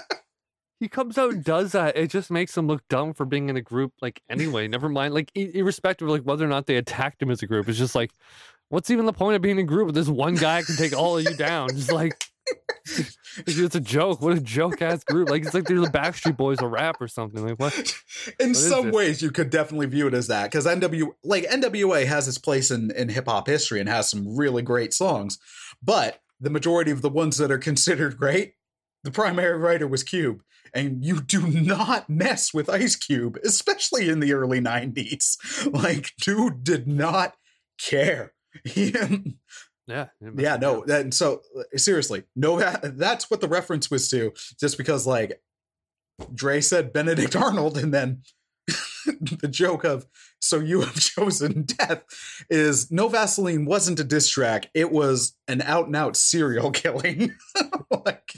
he comes out and does that, it just makes him look dumb for being in a group. Like anyway, never mind. Like irrespective of like whether or not they attacked him as a group, it's just like, what's even the point of being in a group with this one guy can take all of you down? Just like <laughs> it's a joke. What a joke ass group. Like it's like they're the Backstreet Boys of rap or something. Like what? <laughs> In What some ways, you could definitely view it as that because NW like NWA has its place in in hip hop history and has some really great songs, but the majority of the ones that are considered great, the primary writer was Cube. And you do not mess with Ice Cube, especially in the early 90s. <laughs> Like, dude did not care. <laughs> Yeah. yeah no that, so uh, seriously no that, <laughs> that's what the reference was to just because like dre said benedict arnold and then <laughs> the joke of so you have <laughs> chosen death is no vaseline wasn't a diss track it was an out and out serial <laughs> killing like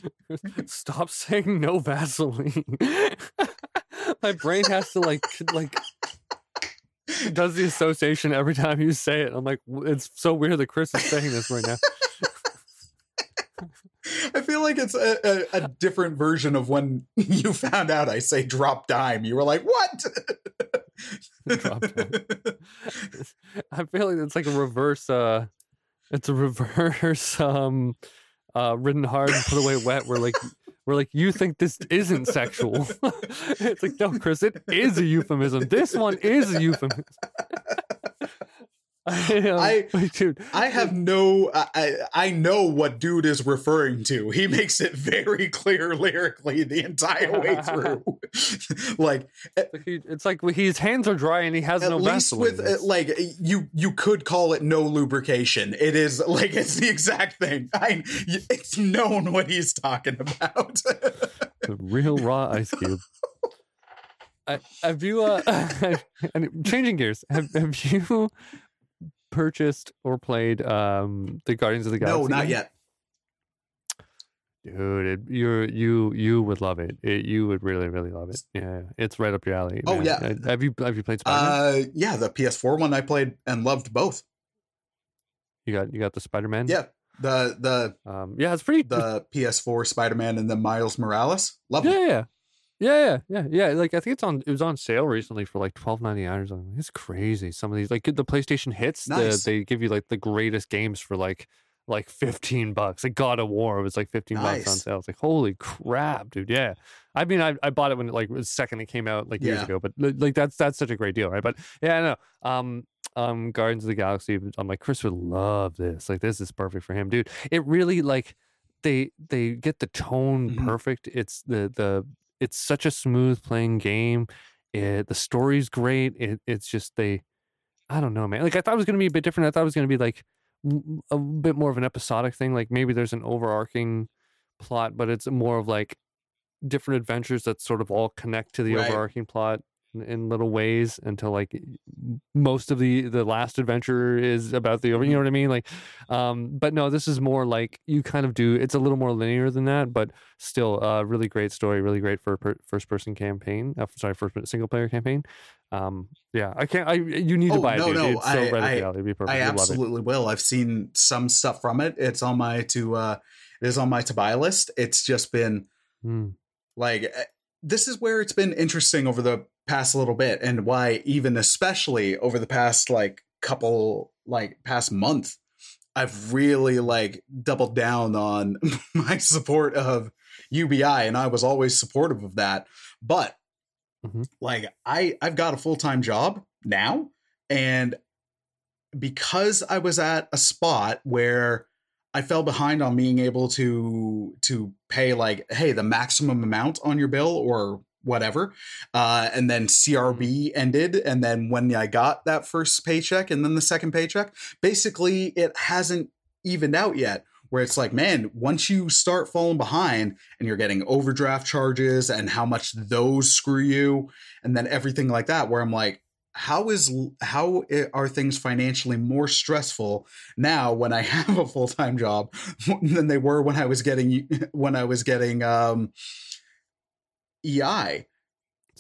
Stop saying no Vaseline. My brain has to like like does the association every time you say it. I'm like, it's so weird that Chris is saying this right now. I feel like it's a, a, a different version of when <laughs> you found out i say drop dime you were like what <laughs> Drop dime. I feel like it's like a reverse. uh It's a reverse. <laughs> um uh Ridden hard and put away wet. Where like we're like you think this isn't sexual. it's like no, Chris, it is a euphemism. This one is a euphemism. I, <laughs> I- dude. I have no. I I know what dude is referring to. He makes it very clear lyrically the entire way <laughs> through. <laughs> like It's like, he, it's like his hands are dry and he has at no least Vaseline. with uh, like you you could call it no lubrication. It is like it's the exact thing. I it's known what he's talking about. the real raw ice cube. I, have you uh changing gears? Have have you purchased or played um the Guardians of the Galaxy? no, not game? yet. dude. It, you're you you would love it. it. You would really really love it. Yeah, it's right up your alley. Oh, man. yeah. Uh, Have you have you played Spider Man? Uh, yeah, the PS4 one I played and loved both. you got you got the Spider Man. Yeah, the the Um. Yeah, it's pretty. the PS4 Spider Man and the Miles Morales. Love yeah, yeah, yeah, yeah, yeah, yeah. Like I think it's on. It was on sale recently for like twelve ninety nine or something. It's crazy. Some of these, like the PlayStation hits, Nice. the, they give you like the greatest games for like like fifteen bucks. Like God of War was like fifteen bucks on Nice. sale. It's like holy crap, dude. Yeah. I mean, I, I bought it when it, like the second it came out like years Yeah. ago, but like that's that's such a great deal, right? But yeah, I know. Um, um, Guardians of the Galaxy. I'm like Chris would love this. Like this is perfect for him, dude. It really like they they get the tone Mhm. perfect. It's the the it's such a smooth playing game. It, the story's great. It, it's just they, I don't know, man. Like I thought it was gonna be a bit different. I thought it was gonna be like a bit more of an episodic thing. Like maybe there's an overarching plot, but it's more of like different adventures that sort of all connect to the Right. overarching plot in, little ways until like most of the the last adventure is about the over you know what i mean like um but no this is more like you kind of do it's a little more linear than that but still uh really great story really great for per, first person campaign uh, sorry first single player campaign um yeah i can't i you need to Oh, buy it no, dude. no, it's so I- right I- it'd be perfect I it. absolutely will. I've seen some stuff from it. It's on my to uh it is on my to buy list. It's just been Mm. like eh, this is where it's been interesting over the past a little bit and why even especially over the past like couple like past month I've really like doubled down on <laughs> my support of UBI and I was always supportive of that. But Mhm. like I I've got a full-time job now and because I was at a spot where I fell behind on being able to to pay like hey the maximum amount on your bill or whatever uh and then CRB ended and then when I got that first paycheck and then the second paycheck basically it hasn't evened out yet where it's like man once you start falling behind and you're getting overdraft charges and how much those screw you and then everything like that where I'm like how is how are things financially more stressful now when I <laughs> have a full time job than they were when I was getting <laughs> when I was getting um, EI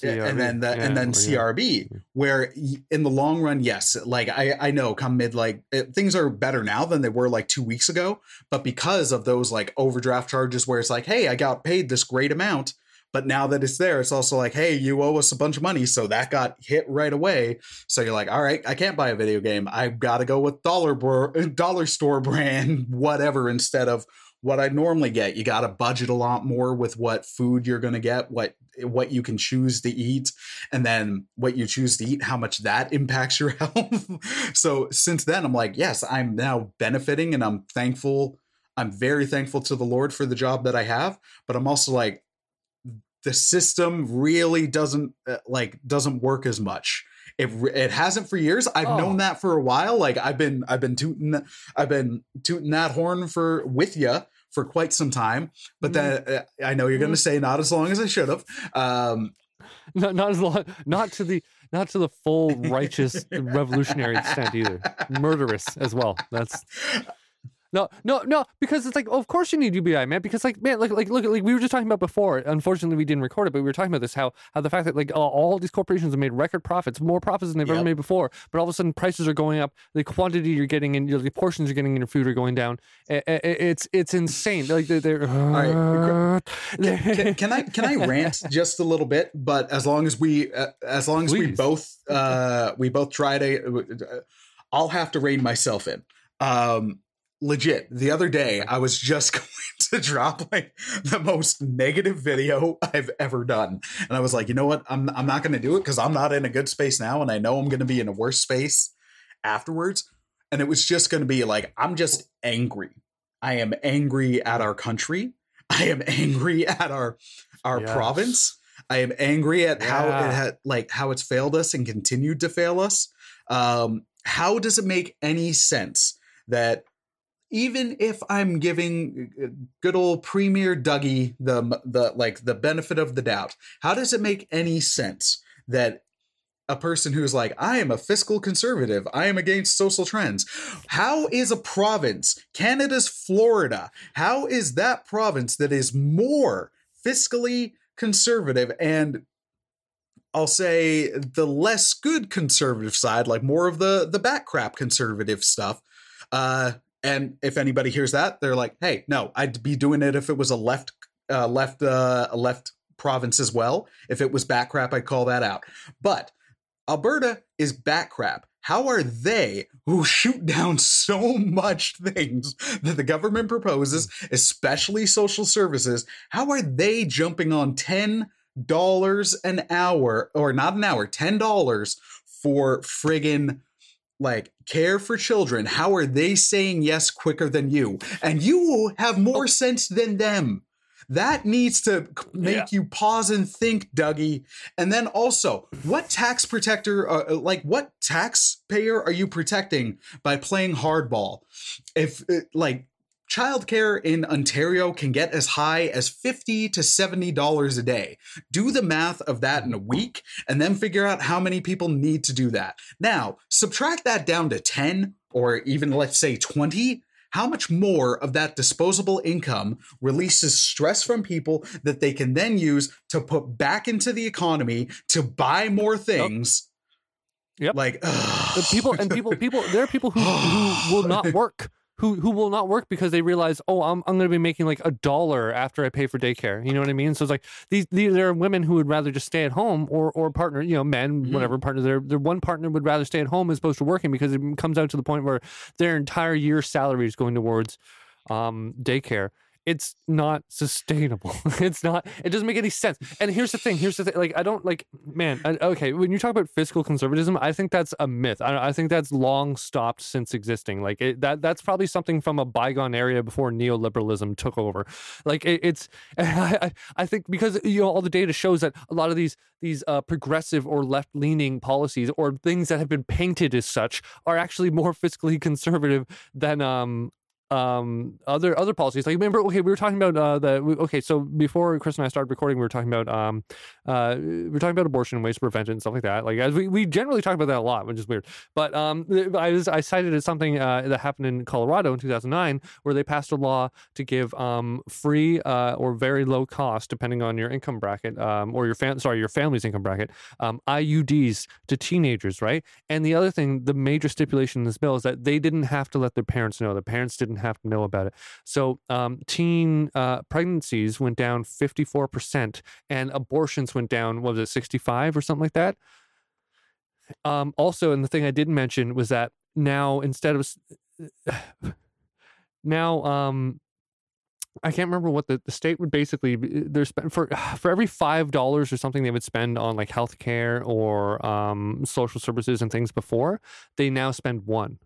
and then the, Yeah, and then or yeah. CRB, where in the long run, yes, like I I know come mid like it, things are better now than they were like two weeks ago, but because of those like overdraft charges, where it's like, hey, I got paid this great amount. But now that it's there, it's also like, hey, you owe us a bunch of money. So that got hit right away. So you're like, all right, I can't buy a video game. I've got to go with dollar bro- eh, dollar store brand, <laughs> whatever, instead of what I normally get. You got to budget a lot more with what food you're going to get, what what you can choose to eat, and then what you choose to eat, how much that <laughs> impacts your health. so since then, I'm like, yes, I'm now benefiting, and I'm thankful. I'm very thankful to the Lord for the job that I have, but I'm also like, the system really doesn't uh, like doesn't work as much it it hasn't for years. I've oh. known that for a while. Like I've been I've been tooting I've been tooting that horn for with you for quite some time. But mm. then uh, I know you're going to mm-hmm. say not as long as I should have. Um, not not as long, not to the not to the full righteous <laughs> revolutionary extent either. Murderous as well. That's no, no, no, because it's like, of course you need UBI, man. Because like, man, like, like, look, like we were just talking about before. Unfortunately, we didn't record it, but we were talking about this how how the fact that like all, all these corporations have made record profits, more profits than they've yep. ever made before, but all of a sudden prices are going up, the quantity you're getting and the portions you're getting in your food are going down. it's it's insane. Like they're, they're all right. Can, can, can, I can I rant <laughs> just a little bit? But as long as we uh, as long as Please. we both uh we both try to, uh, I'll have to rein myself in. Um legit the other day i was just <laughs> going to drop like the most negative video i've ever done. And i was like you know what? I'm, I'm not going to do it because i'm not in a good space now and i know i'm going to be in a worse space afterwards. And it was just going to be like i'm just angry. I am angry at our country. I am angry at our our yes. province. I am angry at yeah. how it had like how it's failed us and continued to fail us. Um how does it make any sense that even if I'm giving uh, good old Premier Dougie the the like the benefit of the doubt, how does it make any sense that a person who's like, I am a fiscal conservative, I am against social trends. How is a province, Canada's Florida, how is that province that is more fiscally conservative and I'll say the less good conservative side, like more of the the backcrap conservative stuff, uh, and if anybody hears that, they're like, "Hey, no, I'd be doing it if it was a left, uh, left, uh, left province as well. If it was back crap, I'd call that out." But Alberta is back crap. How are they, who shoot <laughs> down so much things that the government proposes, especially social services, how are they jumping on ten dollars an hour, or not an hour, ten dollars for friggin' like care for children. How are they saying yes quicker than you? And you have more oh. sense than them. That needs to make yeah. you pause and think dougie. And then also what tax protector uh, uh like what taxpayer are you protecting by playing hardball? If uh, like Childcare in Ontario can get as high as 50 to $70 a day. Do the math of that in a week and then figure out how many people need to do that. Now, subtract that down to 10 or even let's say 20. How much more of that disposable income releases stress from people that they can then use to put back into the economy to buy more things? Yep. Like ugh. people and people people there are people who, who <sighs> will not work who who will not work because they realize, oh, I'm I'm going to be making like a dollar after I pay for daycare. You know what I mean? So it's like these, these there are women who would rather just stay at home or or partner, you know, men, mm-hmm. whatever partner. Their their one partner would rather stay at home as opposed to working because it comes out to the point where their entire year's salary is going towards um, daycare it's not sustainable. <laughs> it's not. It doesn't make any sense. And here's the thing. Here's the thing. Like I don't like. Man. I, okay. When you talk about fiscal conservatism, I think that's a myth. I, I think that's long stopped since existing. Like it, that. That's probably something from a bygone area before neoliberalism took over. Like it, it's. <laughs> I, I think because you know all the data shows that a lot of these these uh, progressive or left leaning policies or things that have been painted as such are actually more fiscally conservative than um um other other policies. Like remember okay we were talking about uh the okay so before chris and i started recording we were talking about um uh we were talking about abortion waste prevention and stuff like that. Like as we, we generally talk about that a lot which is weird. But um i was i cited as something uh that happened in colorado in 2009 where they passed a law to give um free uh or very low cost depending on your income bracket um or your fam sorry your family's income bracket um iuds to teenagers right? And the other thing the major stipulation in this bill is that they didn't have to let their parents know. The parents didn't didn't have to know about it. So um, teen uh, pregnancies went down 54%, and abortions went down, what was it, 65 or something like that? Um, also, and the thing I didn't mention was that now instead of <sighs> now um, I can't remember what the, the state would basically they're spend for <sighs> for every five dollars or something they would spend on like healthcare or um, social services and things before they now spend one.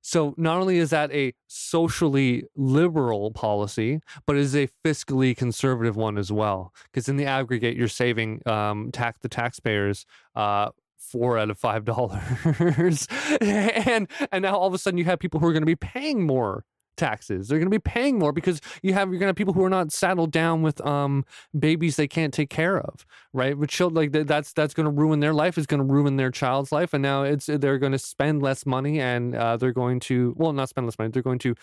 So not only is that a socially liberal policy, but it is a fiscally conservative one as well. Because in the aggregate, you're saving um, tax the taxpayers uh, four out of five <laughs> dollars, and and now all of a sudden you have people who are going to be paying more taxes. They're going to be paying more because you have you're going to have people who are not saddled down with um babies they can't take care of, right? With children like that's that's going to ruin their life. Is going to ruin their child's life, and now it's they're going to spend less money and uh, they're going to well not spend less money. They're going to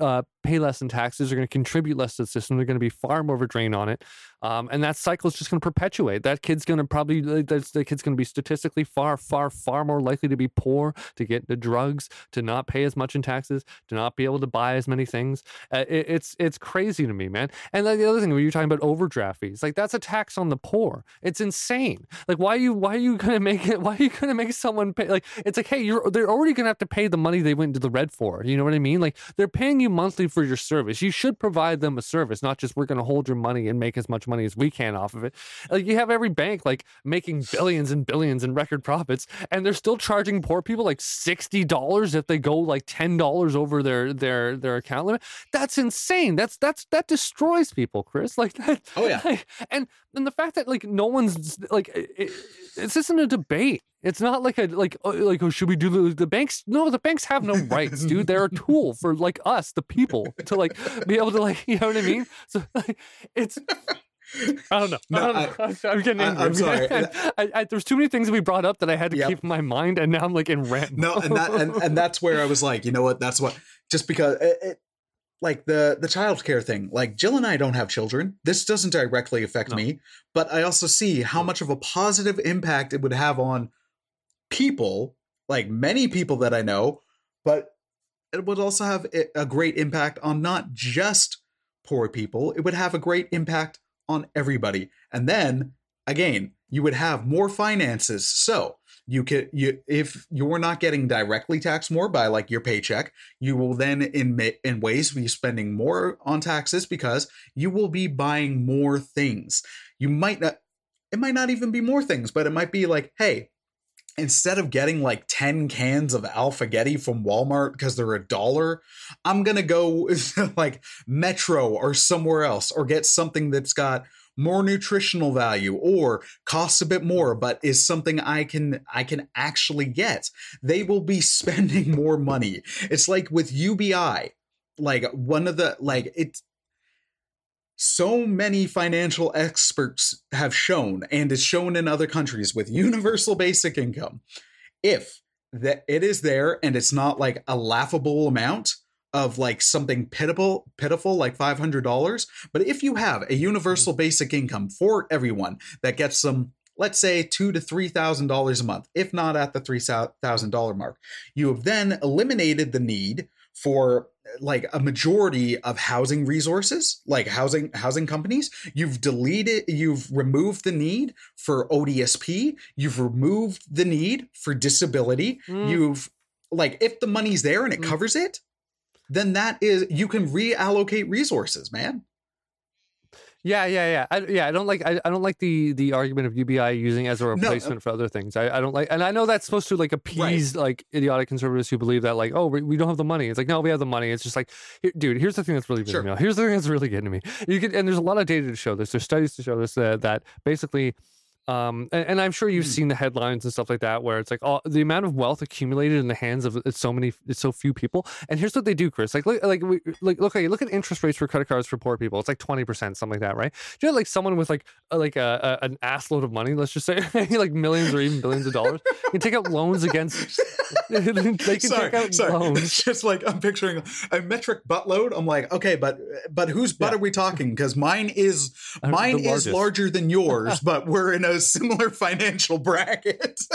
uh, pay less in taxes. They're going to contribute less to the system. They're going to be far more of a drain on it, um, and that cycle is just going to perpetuate. That kid's going to probably that's the kid's going to be statistically far far far more likely to be poor, to get the drugs, to not pay as much in taxes, to not be able to buy as many things. Uh, it, it's it's crazy to me, man. And the other thing, when you're talking about overdraft fees, like that's a tax on the poor. It's insane. Like why are you why are you gonna <laughs> make it? Why are you gonna make someone pay? Like it's like hey, you're they're already gonna have to pay the money they went into the red for. You know what I mean? Like they're paying you monthly for your service. You should provide them a service, not just we're gonna hold your money and make as much money as we can off of it. Like you have every bank like making billions and billions in record profits, and they're still charging poor people like sixty dollars if they go like ten dollars over their their their account limit. That's insane. That's that's that destroys people, Chris. <laughs> Like that. Oh yeah. Like, and and the fact that like no one's like it, it's isn't a debate. It's not like a like uh, like oh should we do the, the banks? No, the banks have no rights, dude. They're a <laughs> tool for like us, the people, to like be able to like <laughs> you know what I mean. So like it's I don't know. No, I. I, am getting I- angry. I'm sorry. I, I, there's too many things that we brought up that I had to Yep. keep in my mind, and now I'm like in rant. no and that and, and that's where i was like you know what that's what just because it, it like the the child care thing like jill and i don't have children. This doesn't directly affect No. me but i also see how mm. much of a positive impact it would have on people like many people that i know but it would also have a- a great impact on not just poor people. It would have a great impact on everybody. And then again you would have more finances. So you could you if you're not getting directly taxed more by like your paycheck you will then in in ways be spending more on taxes because you will be buying more things. You might not it might not even be more things but it might be like hey instead of getting like 10 cans of Alphaghetti from walmart because they're a dollar i'm gonna go <laughs> like metro or somewhere else or get something that's got more nutritional value or costs a bit more but is something i can i can actually get they will be <laughs> spending more money. It's like with ubi like one of the like it so many financial experts have shown and is shown in other countries with universal basic income. If that it is there and it's not like a laughable amount of like something pitiful pitiful like $500 but if you have a universal basic income for everyone that gets some let's say two to three thousand dollars a month if not at the three thousand dollar mark you have then eliminated the need for like a majority of housing resources like housing housing companies. You've deleted you've removed the need for odsp you've removed the need for disability. Mm. you've like if the money's there and it Mm. covers it then that is you can reallocate resources man Yeah, yeah, yeah. I, yeah, I don't like. I, I don't like the the argument of UBI using as a replacement for other things. I, I don't like, and I know that's supposed to like appease like idiotic conservatives who believe that like, oh, we, we don't have the money. It's like, no, we have the money. It's just like, here, dude. Here's the thing that's really getting Sure. me. Here's the thing that's really getting to me. You can, and there's a lot of data to show this. There's studies to show this uh, that basically. Um, and, and I'm sure you've Hmm. seen the headlines and stuff like that, where it's like all the amount of wealth accumulated in the hands of so many, it's so few people. And here's what they do, Chris. Like, look, like, we, like, look, okay, look at interest rates for credit cards for poor people. It's like twenty percent, something like that, right? Do you know, like someone with like a, like a, a an ass load of money, let's just say, <laughs> like millions or even billions of dollars, You can take out loans against. <laughs> <laughs> they can sorry, take out sorry. loans. It's just like I'm picturing a metric buttload. I'm like, okay, but but whose butt Yeah. are we talking? Because mine is Uh, mine is larger than yours, but we're in a similar <laughs> financial bracket. <laughs>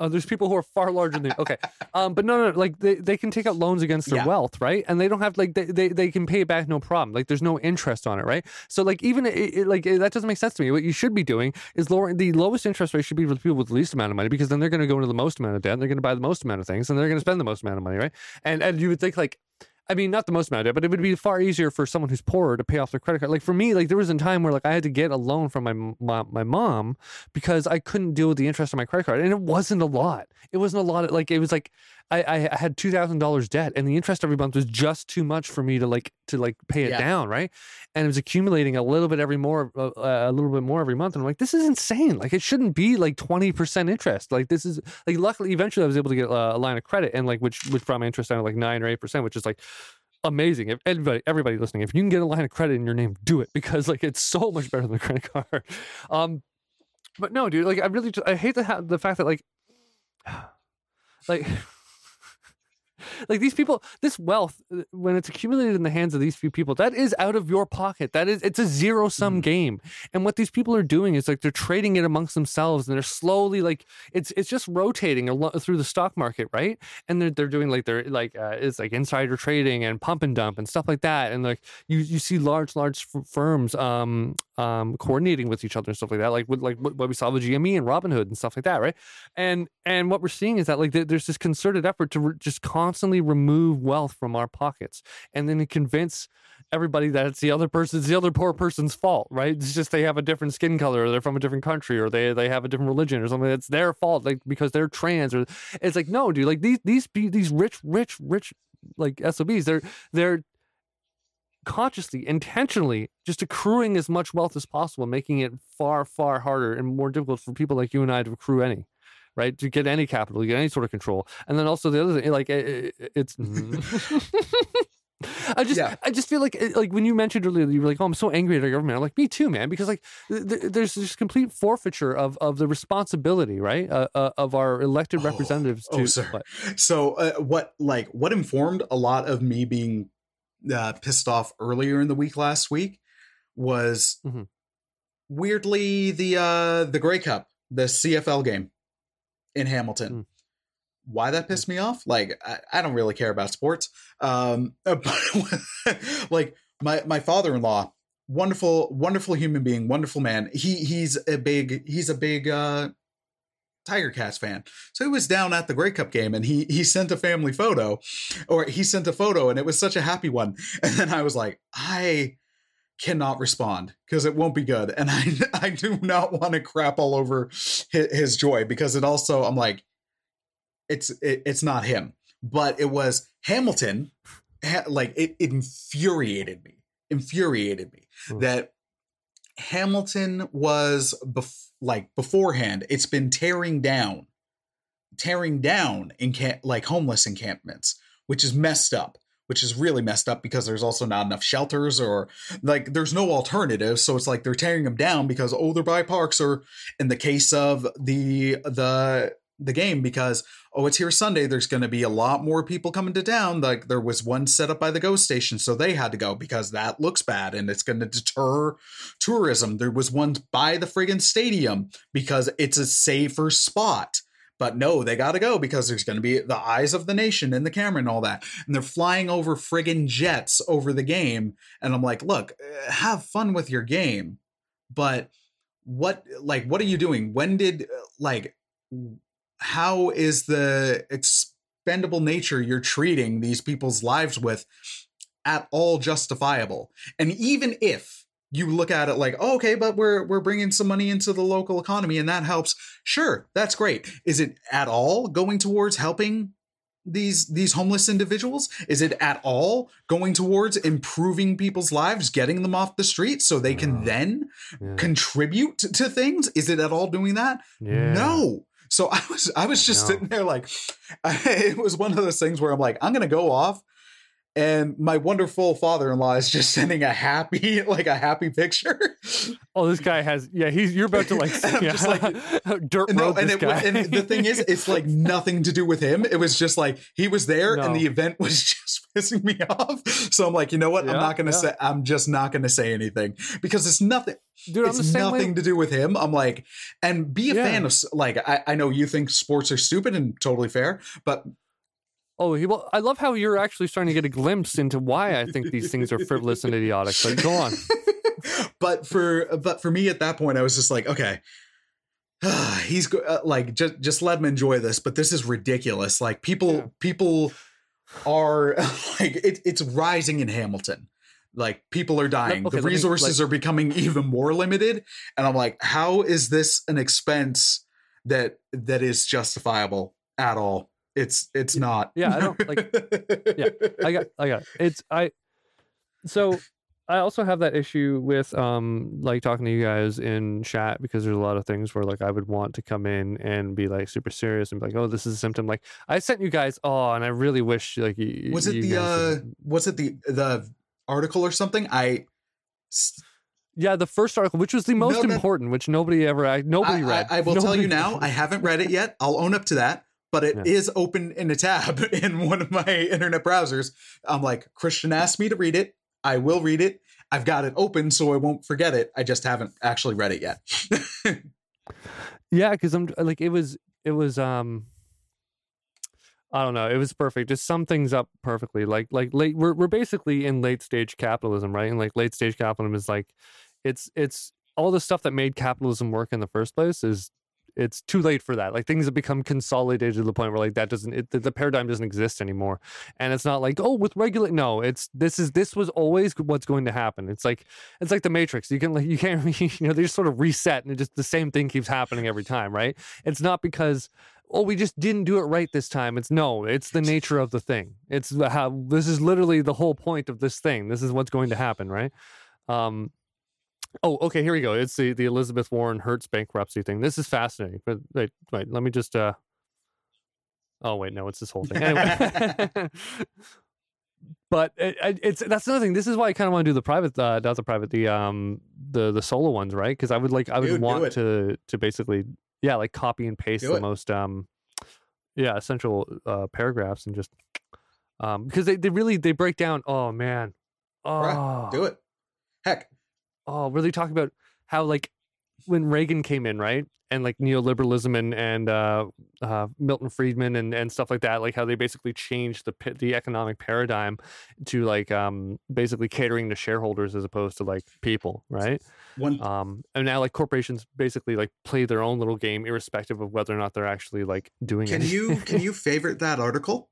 Oh, there's people who are far larger than okay, um, but no, no, like they, they can take out loans against their Yeah. wealth, right? And they don't have like they, they, they can pay it back no problem. Like there's no interest on it, right? So like even it, it, like that doesn't make sense to me. What you should be doing is lowering the lowest interest rate should be for the people with the least amount of money because then they're going to go into the most amount of debt, and they're going to buy the most amount of things, and they're going to spend the most amount of money, right? And and you would think like I mean, not the most amount of debt, but it would be far easier for someone who's poorer to pay off their credit card. Like for me, like there was a time where like I had to get a loan from my my, my mom because I couldn't deal with the interest on my credit card, and it wasn't a lot. It wasn't a lot. Of, like it was like I, I had two thousand dollars debt, and the interest every month was just too much for me to like to like pay it Yeah. down, right? And it was accumulating a little bit every more, uh, a little bit more every month. And I'm like, this is insane. Like it shouldn't be like twenty percent interest. Like this is like luckily eventually I was able to get uh, a line of credit, and like which which brought my interest down to like nine or eight percent, which is like amazing. If everybody everybody listening, if you can get a line of credit in your name, do it because like it's so much better than a credit card. <laughs> Um, but no, dude, like I really just, I hate the ha- the fact that like <sighs> like like these people this wealth uh, when it's accumulated in the hands of these few people that is out of your pocket. That is it's a zero sum Mhm. game. And what these people are doing is like they're trading it amongst themselves and they're slowly like it's it's just rotating through the stock market right? And they're, they're doing like they're like uh, it's like insider trading and pump and dump and stuff like that. And like you you see large large f- firms um um coordinating with each other and stuff like that like with like what we saw with GME and Robinhood and stuff like that right? And and what we're seeing is that like there's this concerted effort to re- just constantly remove wealth from our pockets and then convince everybody that it's the other person's the other poor person's fault right? It's just they have a different skin color or they're from a different country or they they have a different religion or something. It's their fault like because they're trans or it's like no dude like these these these rich rich rich like SOBs they're they're consciously intentionally just accruing as much wealth as possible making it far far harder and more difficult for people like you and I to accrue any right to get any capital get any sort of control and then also the other thing like it, it- it's <laughs> I just, Yeah. I just feel like, like when you mentioned earlier, you were like, "Oh, I'm so angry at our government." I'm like, "Me too, man," because like, th- th- there's this complete forfeiture of of the responsibility, right, uh, uh, of our elected Oh, representatives. oh, to sir. what? So uh, what like what informed a lot of me being uh, pissed off earlier in the week last week was Mhm. weirdly the uh the Grey Cup, the CFL game in Hamilton. Mm. Why that pissed me off? Like I, I don't really care about sports. Um <laughs> but like my my father-in-law, wonderful wonderful human being, wonderful man. He he's a big he's a big uh Tiger Cats fan. So he was down at the Grey Cup game and he he sent a family photo or he sent a photo and it was such a happy one. <laughs> And then I was like, I cannot respond because it won't be good. And <laughs> I I do not want to crap all over his, his joy because it also I'm like it's it, it's not him. But it was Hamilton ha- like it, it infuriated me. Infuriated me Hmm. that Hamilton was bef- like beforehand it's been tearing down tearing down in like homeless encampments which is messed up which is really messed up because there's also not enough shelters or like there's no alternative so it's like they're tearing them down because oh they're by parks or in the case of the the the game because oh it's here sunday there's going to be a lot more people coming to town like there was one set up by the GO station so they had to go because that looks bad and it's going to deter tourism there was one by the friggin stadium because it's a safer spot but no, they got to go because there's going to be the eyes of the nation and the camera and all that. And they're flying over friggin' jets over the game. And I'm like, look, uh, have fun with your game. But what, like, what are you doing? When did, uh, like, how is the expendable nature you're treating these people's lives with at all justifiable? And even if, you look at it like, oh, okay, but we're we're bringing some money into the local economy and that helps. Sure, that's great. Is it at all going towards helping these these homeless individuals? Is it at all going towards improving people's lives, getting them off the street so they can No. then Yeah. contribute to, to things? Is it at all doing that? Yeah. No. So I was I was just No. sitting there like <laughs> it was one of those things where I'm like I'm going to go off and my wonderful father-in-law is just <laughs> sending a happy like a happy picture. Oh, this guy has. Yeah, he's. You're about to like. <laughs> Yeah, just like- dirt no, road and, this it, guy. and the thing is, it's like nothing to do with him. It was just like he was there, No. and the event was just pissing me off. So I'm like, you know what? I'm not going to yeah. say. I'm just not going to say anything because it's nothing. Dude, I'm the it's same nothing way. to do with him. I'm like, and be a Yeah. fan of like I, I know you think sports are stupid and totally fair, but Oh, he, well, I love how you're actually starting to get a glimpse into why I think these things are frivolous and idiotic. But go on. <laughs> but for but for me at that point, I was just like, okay. <sighs> He's uh, like just just let him enjoy this, but this is ridiculous. Like people Yeah. people are <laughs> like it, it's rising in Hamilton. Like people are dying, okay, the let me, resources are becoming even more limited, and I'm like, how is this an expense that that is justifiable at all? It's it's not. Yeah, I don't like. yeah, I got, I got. It's I. So I also have that issue with um like talking to you guys in chat because there's a lot of things where like I would want to come in and be like super serious and be like, oh, this is a symptom. Like I sent you guys, oh, and I really wish like you, was it the uh was it the the article or something? I yeah the first article, which was the most No, that- important, which nobody ever I, nobody I, read. I, I will tell you now. I haven't read it yet. I'll own up to that, but it is Yeah. open in a tab <laughs> in one of my internet browsers. I'm like, Christian asked me to read it. I will read it. I've got it open so I won't forget it. I just haven't actually read it yet. <laughs> Yeah, because I'm like it was it was um I don't know, it was perfect. Just sum things up perfectly. Like like late we're we're basically in late stage capitalism, right? And like late stage capitalism is like it's it's all the stuff that made capitalism work in the first place is it's too late for that. Like things have become consolidated to the point where like that doesn't it, the, paradigm doesn't exist anymore. And it's not like oh with regulate no, it's this is this was always what's going to happen. It's like it's like the Matrix. You can like <laughs> you can't <laughs> you know they just sort of reset and it just the same thing keeps happening every time, right? It's not because oh we just didn't do it right this time. It's no, it's the nature of the thing. It's how this is literally the whole point of this thing. This is what's going to happen, right? Um Oh, okay, here we go. It's the, the Elizabeth Warren Hertz bankruptcy thing. This is fascinating. But wait, wait, let me just uh Oh wait, no, it's this whole thing. Anyway. <laughs> <laughs> but it, it- it's that's another thing. This is why I kind of want to do the private, uh, not the private, the um, the the solo ones, right? Because I would like, I would Dude, want to to basically, yeah, like copy and paste Do the it. most, um, yeah, essential uh, paragraphs and just, um, because they they really they break down. Oh man, oh, Bruh, Do it. Heck, oh, really talk about how like when Reagan came in, right? And like neoliberalism and and uh, uh, Milton Friedman and, and stuff like that, like how they basically changed the the economic paradigm to like um basically catering to shareholders as opposed to like people, right? one Um, and now like corporations basically like play their own little game, irrespective of whether or not they're actually like doing can it. you <laughs> can you favorite that article?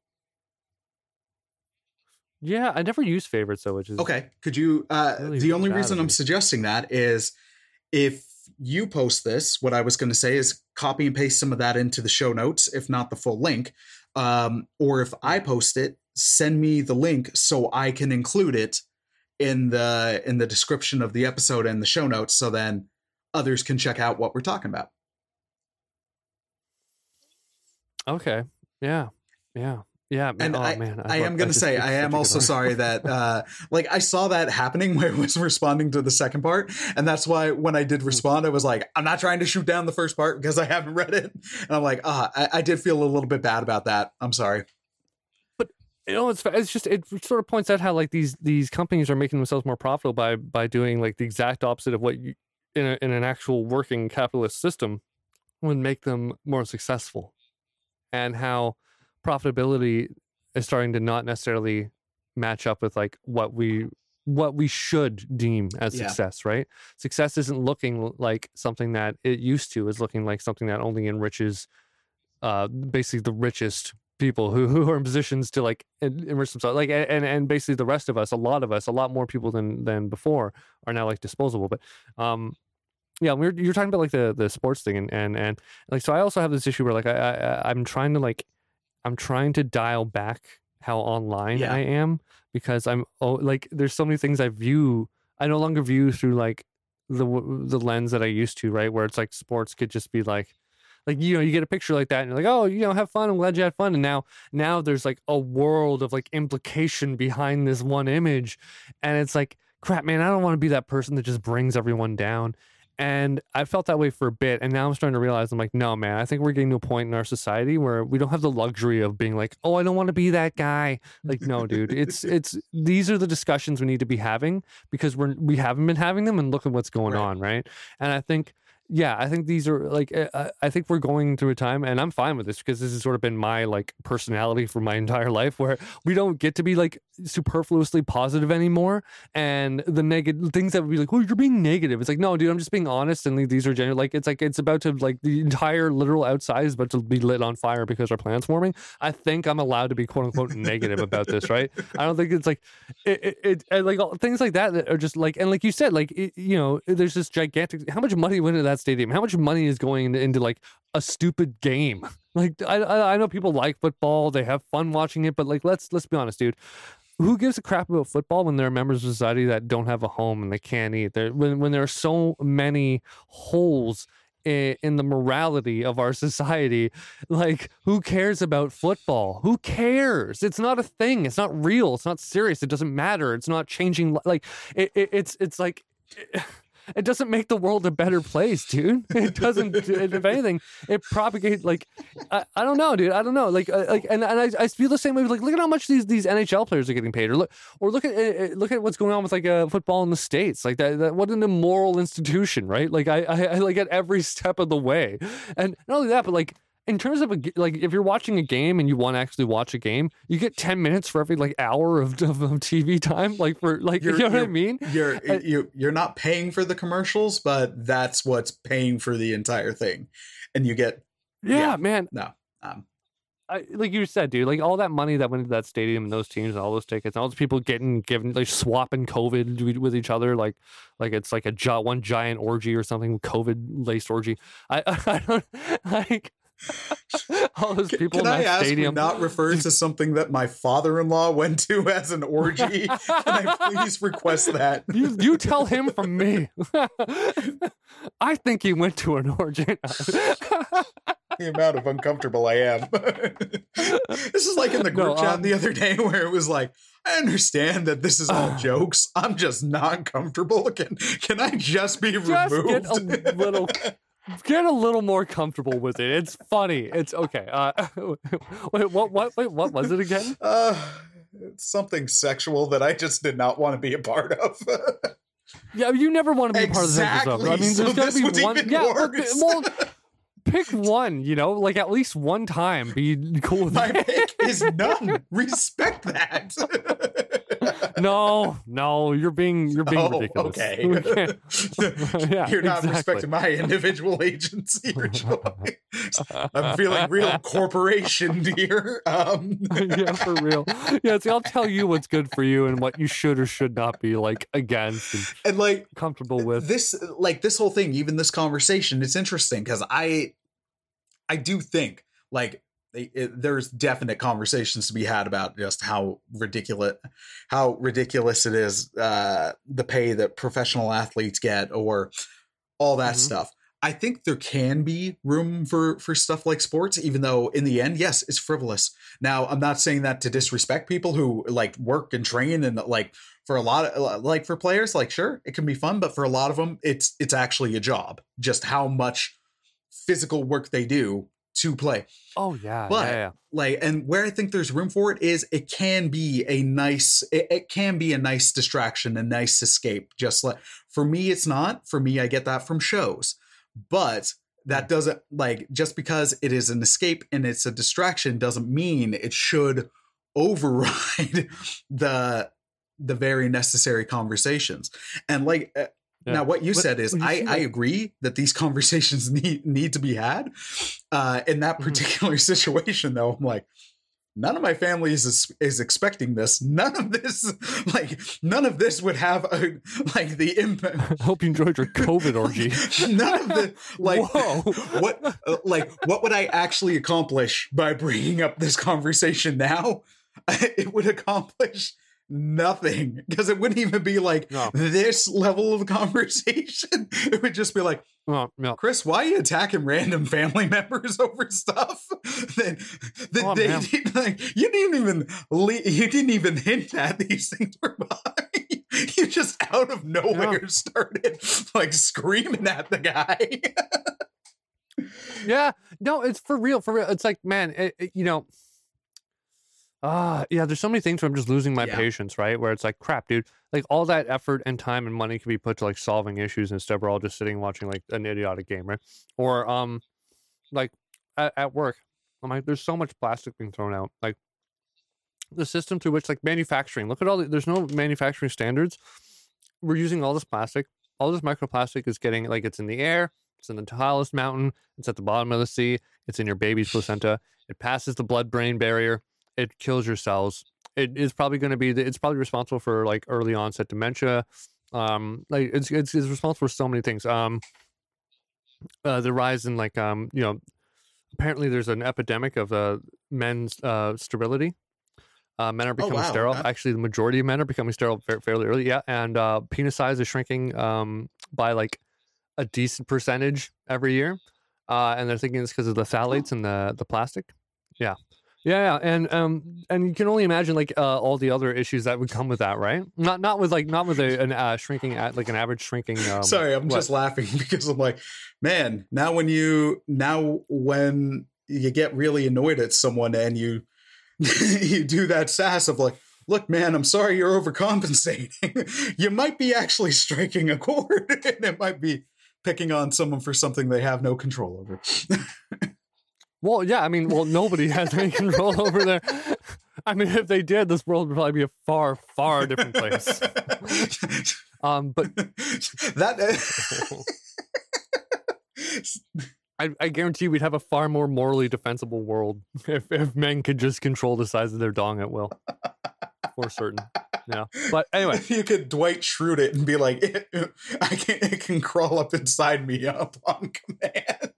Yeah, I never use favorites though, which is Okay. Could you uh Really the only reason I'm suggesting that is if you post this, what I was going to say is copy and paste some of that into the show notes, if not the full link. Um, or if I post it, send me the link so I can include it in the in the description of the episode and the show notes so then others can check out what we're talking about. Okay. Yeah. Yeah. Yeah. Man. And oh, I, man. I love- am going to say, I am also sorry that, <laughs> uh, like, I saw that happening <laughs> where I was responding to the second part. And that's why when I Hmm. did respond, I was like, I'm not trying to shoot down the first part because I haven't read it. And I'm like, ah, I, I did feel a little bit bad about that. I'm sorry. But you know it's it's just it sort of points out how like these these companies are making themselves more profitable by by doing like the exact opposite of what you in a, in an actual working capitalist system would make them more successful and how profitability is starting to not necessarily match up with like what we what we should deem as Yeah. success right success isn't looking like something that it used to is looking like something that only enriches uh basically the richest people who, <laughs> who are in positions to like en- enrich themselves like and and basically the rest of us a lot of us a lot more people than than before are now like disposable but um yeah we're you're talking about like the the sports thing and and and like so i also have this issue where like i, I i'm trying to like i'm trying to dial back how online Yeah. i am because i'm oh like there's so many things i view i no longer view through like the the lens that i used to right where it's like sports could just be like like you know you get a picture like that and you're like oh you know have fun i'm glad you had fun and now now there's like a world of like implication behind this one image and it's like crap man i don't want to be that person that just brings everyone down and i felt that way for a bit and now i'm starting to realize i'm like no man i think we're getting to a point in our society where we don't have the luxury of being like oh i don't want to be that guy like no dude <laughs> it's it's these are the discussions we need to be having because we're we haven't been having them and look at what's going Right. on right and i think yeah, I think these are like uh, I, I think we're going through a time, and I'm fine with this because this has sort of been my like personality for my <laughs> entire life, where we don't get to be like superfluously positive anymore, and the negative things that would be like, oh, you're being negative. It's like, no, dude, I'm just being honest, and like, these are genuine. Like it's like it's about to like the entire literal outside is about to be lit on fire because our planet's warming. I think I'm allowed to be quote unquote negative about this, right? I don't think it's like it, it, it like things like that that are just like and like you said, like it, you know, there's this gigantic. How much money went into that stadium? How much money is going into, into like a stupid game? <laughs> Like I, I know people like football, they have fun watching it, but like let's let's be honest, dude. Who gives a crap about football when there are members of society that don't have a home and they can't eat? There when when there are so many holes in, the morality of our <laughs> society. Like, who cares about football? Who cares? It's not a thing. It's not real. It's not serious. It doesn't matter. It's not changing. Like, it, it, it's it's like. It doesn't make the world a better place, dude. <laughs> It doesn't. if anything, it propagates like I, I don't know, dude. I don't know. Like uh, like and, and I, I feel the same way. Like look at how much these these NHL players are getting paid, or look or look at uh, uh, look at what's going on with like uh, football in the states. Like that, that what an immoral institution, right? Like I, I I like at every step of the way, and not only that, but like in terms of a like if you're watching a game and you want to actually watch a game you get 10 minutes for every like hour of, <laughs> of, of tv time like for like you're, you know what i mean? you're uh, you, you're not paying for the commercials but that's what's paying for the entire thing. And you get yeah, yeah man. no um I, like you said, dude, like all that money that went into that stadium and those teams and all those tickets, and all those people getting given like swapping COVID with each other, like like it's like a one giant orgy or something, COVID laced orgy. I <laughs> I don't <laughs> like All those people can, in that I ask stadium. not refer to something that my father-in-law went to as an orgy? can I please request that? <laughs> You, you tell him from me. <laughs> I think he went to an orgy. <laughs> the amount of uncomfortable I am. this is like in the group no, chat um, the other day where it was like, I understand that this is all uh, <sighs> jokes. I'm just not comfortable. Can can I just be just removed? Get a little <laughs> get a little more comfortable with it. It's funny. It's okay. Uh, <laughs> wait, what? What? Wait, what was it again? <laughs> Uh, it's something sexual that I just did not want to be a part of. yeah, you never want to be exactly. a part of the I mean, there's so got to be one. Yeah, well, pick one. You know, like at least one time. Be cool with My pick is none. Respect that no, <laughs> no, you're being you're being oh, ridiculous. Okay, <laughs> <laughs> yeah, you're not exactly. respecting my individual agency or joy. I'm feeling real corporation here. Um. yeah, for real. Yeah, see, I'll tell you what's good for you and what you should or should not be like against and, and like comfortable with. This, like this whole thing, even this conversation, it's interesting because I, I do think like it, there's definite conversations to be had about just how ridiculous how ridiculous it is uh, the pay that professional athletes get or all that mm-hmm. stuff. I think there can be room for for stuff like sports even though in the end yes it's frivolous. Now i'm not saying that to disrespect people who like work and train and like for a lot of like for players like sure it can be fun but for a lot of them it's it's actually a job. Just how much physical work they do to play. Oh yeah, but yeah, yeah. like, and where I think there's room for it is it can be a nice, it, it, can be a nice distraction, a nice escape. Just like for me, it's not. For me, I get that from shows, but that mm. doesn't like just because it is an escape and it's a distraction doesn't mean it should override <laughs> the the very necessary conversations. And like uh, yeah. Now, what you said is, you I, I agree that these <laughs> conversations need need to be had. Uh, in that mm-hmm. particular mm-hmm. <laughs> situation, though, I'm like, none of my family is is expecting this. None of this, <laughs> like, none of this would have a like the impact. I hope you enjoyed your COVID orgy. none of the like Whoa. what uh, like what would I actually accomplish by bringing up this conversation now? it would accomplish nothing because it wouldn't even be like no. this level of <laughs> conversation. It would just be like, oh, no. Chris, why are you attacking random family <laughs> members over stuff that, that oh, they didn't, <laughs> like, you didn't even you didn't even hint at these things were behind. You just out of nowhere yeah. started like screaming at the guy. yeah, no, it's for real, for real. It's like, man, it, it, you know ah, yeah, there's so many things where I'm just losing my Yeah. patience, right? Where it's like, crap, dude, like all that effort and time and money could be put to like solving issues instead we're all just sitting watching like an idiotic game, right? Or um, like at, at work, I'm like, there's so much plastic being thrown out, like the system through which like manufacturing. Look at all the, there's no manufacturing standards. We're using all this plastic. All this microplastic is getting like it's in the air, it's in the tallest mountain, it's at the bottom of the sea, it's in your baby's placenta. It passes the blood-brain barrier. It kills your cells. It is probably going to be. the- It's probably responsible for like early onset dementia. Um, like it's it's, it's responsible for so many things. Um, uh, the rise in like um, you know, apparently there's an epidemic of uh men's uh sterility. Uh, men are becoming wow, sterile. Actually, the majority of men are becoming sterile fa- fairly early. Yeah, and uh, penis size is shrinking um, by like a decent percentage every year. Uh, and they're thinking it's because of the phthalates and the the plastic. Yeah, yeah, yeah. and um, and you can only imagine like uh, all the other issues that would come with that, right? Not not with like not with a, an uh, shrinking at like an average shrinking. Um, Sorry, I'm what? just laughing <laughs> because I'm like, man, now when you now when you get really annoyed at someone and you <laughs> you do that sass of like, look, man, I'm sorry you're overcompensating. <laughs> you might be actually striking a chord, and it might be picking on someone for something they have no control over. Well, yeah, I mean, well, nobody has any control over there. I mean, if they did, this world would probably be a far, far different place. <laughs> Um, but that <laughs> I, I guarantee we'd have a far more morally defensible world if, if men could just control the size of their dong at will. For certain. Yeah. But anyway, if you could Dwight Schrute it and be like, <laughs> I can it can crawl up inside me upon command.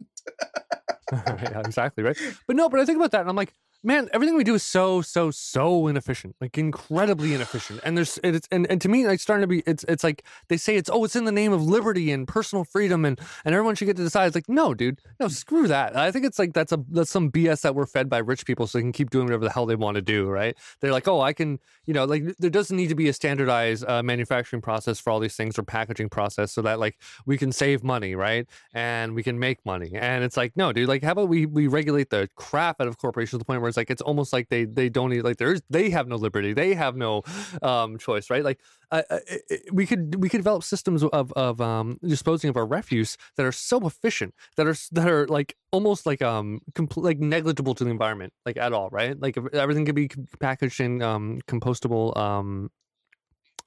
<laughs> yeah, exactly right. But no, but I think about that and I'm like, man, everything we do is so, so, so inefficient, like incredibly inefficient. And there's, it's, and, and to me, it's starting to be, it's, it's like they say it's, oh, it's in the name of liberty and personal freedom, and and everyone should get to decide. It's like, no, dude, no, screw that. I think it's like that's a that's some BS that we're fed by rich people, so they can keep doing whatever the hell they want to do, right? They're like, oh, I can, you know, like there doesn't need to be a standardized uh, manufacturing process for all these things or packaging process, so that like we can save money, right? And we can make money. And it's like, no, dude, like how about we we regulate the crap out of corporations to the point where it's like it's almost like they they don't need like there's they have no liberty, they have no um choice, right? Like uh, uh, it- we could we could develop systems of of um disposing of our refuse that are so efficient that are that are like almost like um compl- like negligible to the environment like at all, right? Like everything could be packaged in um compostable um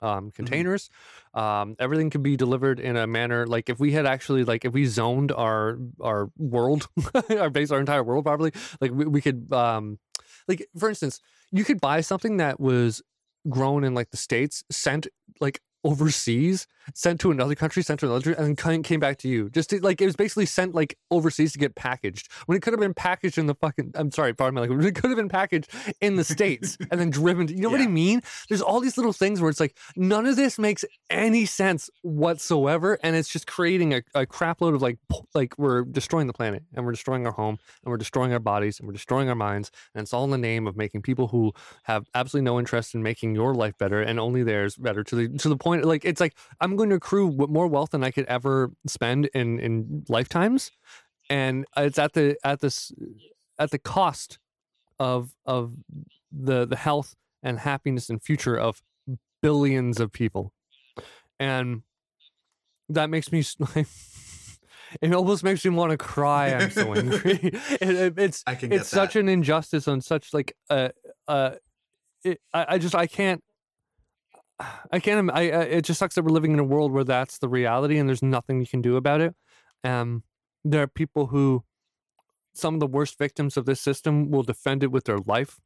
um, containers. Um, everything could be delivered in a manner like if we had actually like if we zoned our our world, <laughs> our base, our entire world properly, like we, we could um, like for instance, you could buy something that was grown in like the states, sent like overseas, sent to another country, sent to another, country, and then came- back to you. Just to, like it was basically sent like overseas to get packaged when it could have been packaged in the fucking. I'm sorry, pardon my language. It could have been packaged in the states and then driven. To, you know what I mean? There's all these little things where it's like none of this makes any sense whatsoever, and it's just creating a, a crap load of like like we're destroying the planet and we're destroying our home and we're destroying our bodies and we're destroying our minds, and it's all in the name of making people who have absolutely no interest in making your life better and only theirs better to the to the point like it's like I'm going to accrue more wealth than I could ever spend in in lifetimes, and it's at the at this at the cost of of the the health and happiness and future of billions of people, and that makes me. s- <laughs> It almost makes me want to cry. I'm so <laughs> angry. It- it- it's I can get it's such an injustice on such like uh uh it, I, I just I can't I can't I, I it just sucks that we're living in a world where that's the reality and there's nothing you can do about it um there are people who some of the worst victims of this system will defend it with their life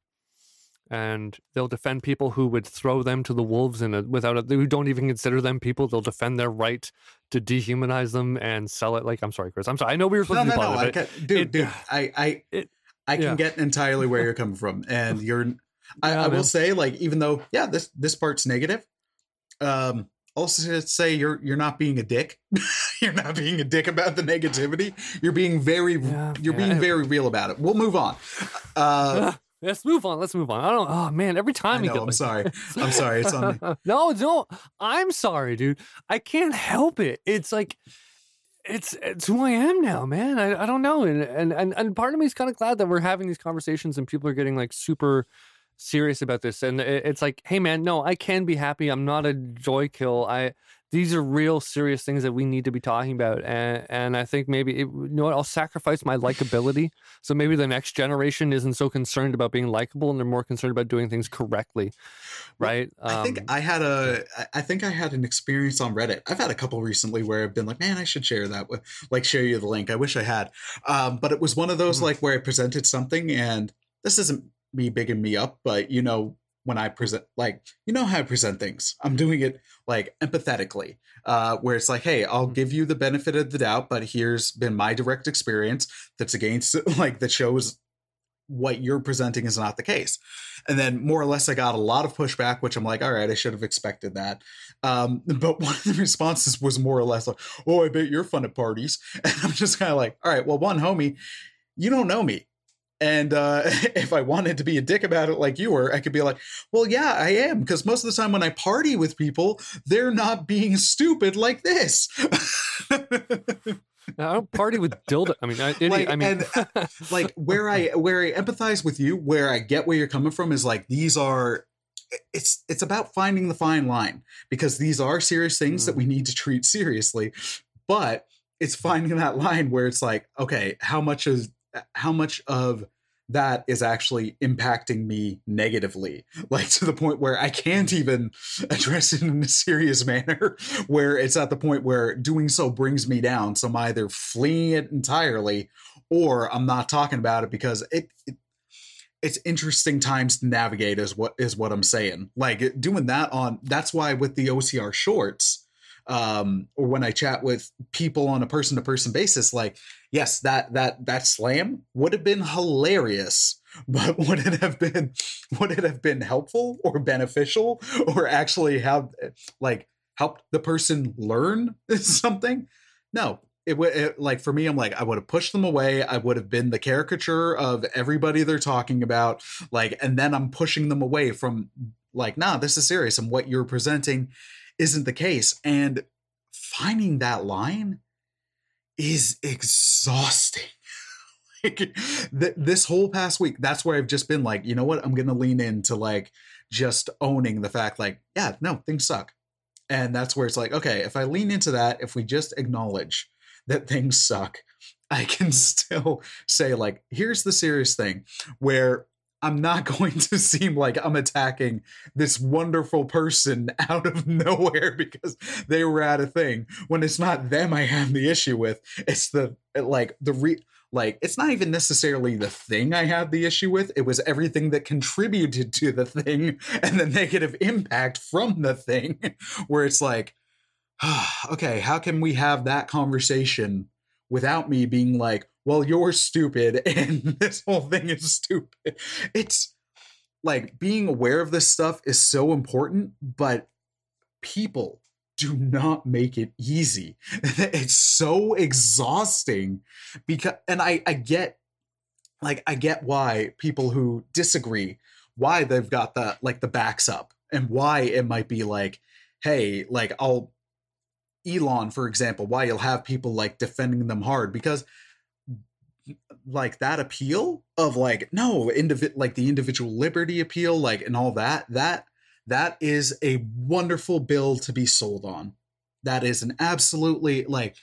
and they'll defend people who would throw them to the wolves and without a, who don't even consider them people they'll defend their right to dehumanize them and sell it like i'm sorry chris i'm sorry i know we were No, supposed no, to be no. I of it dude, It- dude. I, I, it- I can yeah. get entirely where you're coming from, and <laughs> you're. I, Yeah, I will say, like, even though, yeah, this this part's negative. Um, also say you're you're not being a dick. <laughs> you're not being a dick about the negativity. You're being very, Yeah, you're being very real about it. We'll move on. Uh, let's move on let's move on i don't oh man every time we know. I'm like sorry. I'm sorry. It's on me. <laughs> no, no, I'm sorry, dude. I can't help it. It's like it's it's who I am now, man. I, I don't know, and and and and part of me is kind of glad that we're having these conversations and people are getting like super serious about this and it's like hey man no i can be happy i'm not a joy kill i these are real serious things that we need to be talking about and and i think maybe it, you know what i'll sacrifice my likability so maybe the next generation isn't so concerned about being likable and they're more concerned about doing things correctly right well, i think um, i had a i think i had an experience on reddit i've had a couple recently where i've been like man i should share that with like share you the link i wish i had um, but it was one of those mm-hmm. like where i presented something and this isn't me bigging me up, but you know, when I present, like, you know how I present things. I'm doing it like empathetically, uh, where it's like, hey, I'll give you the benefit of the doubt, but here's been my direct experience that's against, <laughs> like, that shows what you're presenting is not the case. And then more or less, I got a lot of pushback, which I'm like, all right, I should have expected that. Um, <laughs> but one of the responses was more or less like, oh, I bet you're fun at parties. <laughs> And I'm just kind of like, all right, well, one, homie, you don't know me. And uh, <laughs> if I wanted to be a dick about it like you were, I could be like, well, yeah, I am. Because most of the time when I party with people, they're not being stupid like this. I don't party with dildo. I mean, I, like, I mean, and, like where I where I empathize with you, where I get where you're coming from is like these are. It's it's about finding the fine line because these are serious things mm. that we need to treat seriously, but it's finding that line where it's like, okay, how much is how much of that is actually impacting me negatively <laughs> like to the point where i can't mm. even <laughs> address it in a serious <laughs> manner where it's at the point where doing so brings me down so i'm either fleeing it entirely or i'm not talking about it because it, it it's interesting times to navigate is what is what i'm saying. Like doing that on that's why with the ocr shorts um, or when I chat with people on a person to person basis, like, yes, that that that slam would have been hilarious, <laughs> but would it have been would it have been helpful or beneficial or actually have like helped the person learn <laughs> something? No, it would like for me i'm like i would have pushed them away i would have been the caricature of everybody they're talking about like and then i'm pushing them away from like nah this is serious and what you're presenting isn't the case. And finding that line is exhausting. <laughs> like th- this whole past week, that's where I've just been like, you know what? I'm going to lean into like just owning the fact, like, yeah, no, things suck. And that's where it's like, okay, if I lean into that, if we just acknowledge that things suck, <laughs> I can still say, like, here's the serious thing where I'm not <laughs> going to seem like I'm attacking this wonderful person <laughs> out of nowhere because they were at a thing when it's not them I have the issue with. It's the like the re like it's not even necessarily the thing I had the issue with. It was everything that contributed to the thing <laughs> and the negative impact from the thing where it's like <sighs> okay, how can we have that conversation without me being like, well, you're stupid <laughs> and this whole thing is stupid. It's like being aware of this stuff is so important, but people do not make it easy. <laughs> it's so exhausting because and I I get like I get why people who disagree why they've got the like the backs up and why it might be like hey like I'll Elon for example why you'll have people like defending them hard because like that appeal of like no individ like the individual liberty appeal like and all that that that is a wonderful bill to be sold on. That is an absolutely like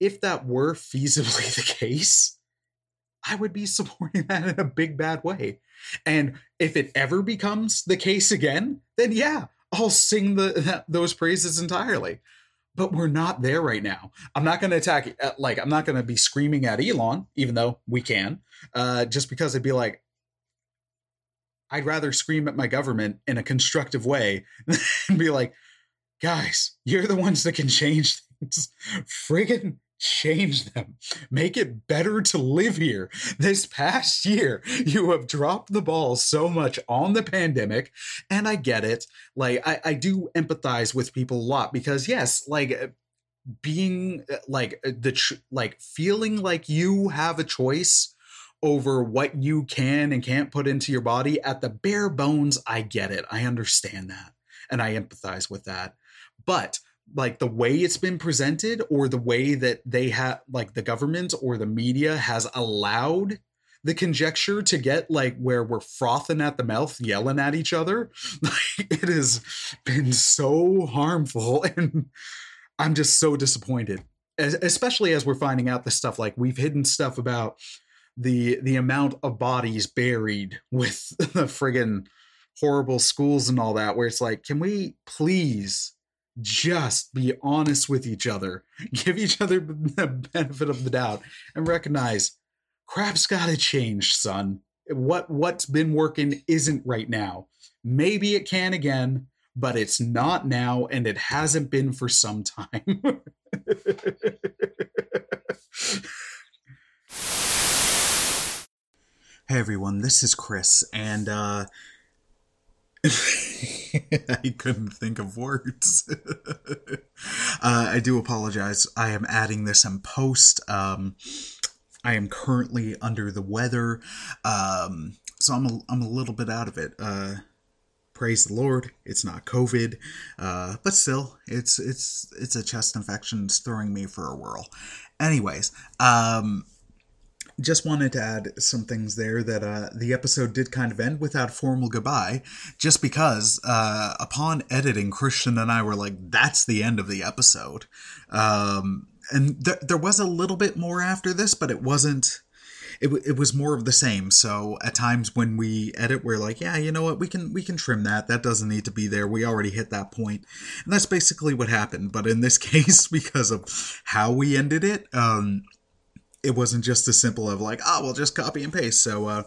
if that were feasibly <laughs> the case i would be supporting that in a big bad way. And if it ever becomes the case again then yeah i'll sing the <laughs> that, those praises entirely but we're not there right now. I'm not going to attack, uh, like, I'm not going to be screaming at Elon, even though we can, uh, just because it'd be like, I'd rather scream at my government in a constructive way <laughs> and be like, guys, you're the ones that can change things. Friggin' change them. Make it better to live here. This past year, you have dropped the ball so much on the pandemic, and I get it. Like, I, I do empathize with people a lot because, yes, like, uh, being uh, like uh, the tr- like feeling like you have a choice over what you can and can't put into your body at the bare bones i get it i understand that and i empathize with that but like the way it's been presented or the way that they have like the government or the media has allowed the conjecture to get like where we're frothing at the mouth, yelling at each other, <laughs> like, it has been so harmful, <laughs> and I'm just so disappointed. As, especially as we're finding out the stuff like we've hidden stuff about the the amount of bodies buried with <laughs> the friggin' horrible schools and all that, where it's like, can we please just be honest with each other, <laughs> give each other <laughs> the benefit of the doubt, and recognize crap's got to change, son. What what's been working isn't right now. Maybe it can again, but it's not now, and it hasn't been for some time. <laughs> hey everyone, this is Chris, and uh <laughs> I couldn't think of words. <laughs> uh, I do apologize. I am adding this in post. Um, I am currently under the weather, um, so I'm a, I'm a little bit out of it. Uh, praise the Lord, it's not COVID, uh, but still, it's it's it's a chest infection. It's throwing me for a whirl. Anyways, um, just wanted to add some things there that uh, the episode did kind of end without a formal goodbye, just because uh, upon editing, Christian and I were like, "That's the end of the episode," um, and th- there was a little bit more after this, but it wasn't. It, w- it was more of the same. So at times when we edit, we're like, yeah, you know what, we can we can trim that. That doesn't need to be there. We already hit that point, and that's basically what happened. But in this <laughs> case, because of how we ended it, um, it wasn't just as simple of like, oh, we'll just copy and paste. So, uh,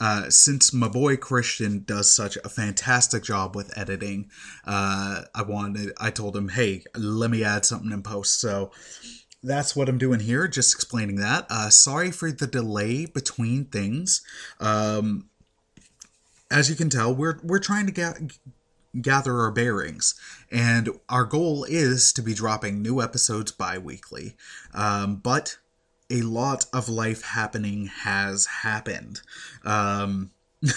uh, since my boy Christian does such a fantastic job with editing, uh, I wanted, I told him, hey, let me add something in post. So that's what I'm doing here, just explaining that. Uh, sorry for the delay between things. Um, as you can tell, we're we're trying to get gather our bearings. And our goal is to be dropping new episodes bi weekly. Um, but a lot of life happening has happened. Um, <laughs>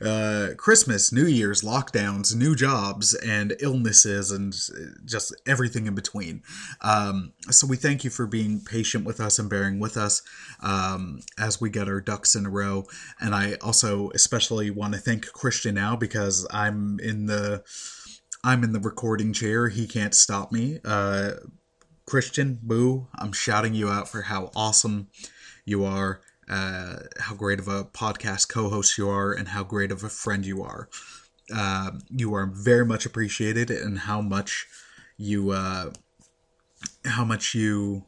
uh, Christmas, New Year's, lockdowns, new jobs, and illnesses, and just everything in between. Um, so we thank you for being patient with us and bearing with us um, as we get our ducks in a row. And I also especially want to thank Christian now because I'm in the I'm in the recording chair. He can't stop me. Uh, Christian, boo, I'm shouting you out for how awesome you are, uh, how great of a podcast co host you are, and how great of a friend you are. Uh, you are very much appreciated, and how much you uh, how much you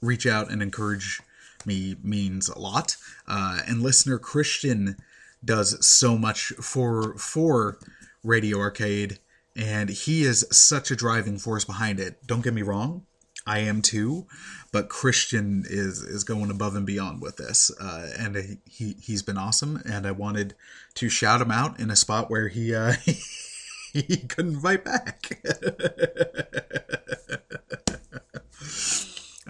reach out and encourage me means a lot. Uh, and listener Christian does so much for for Radio Arcade and he is such a driving force behind it. Don't get me wrong, I am too, but Christian is is going above and beyond with this, uh, and he he's been awesome. And I wanted to shout him out in a spot where he uh, <laughs> he couldn't fight back. <laughs>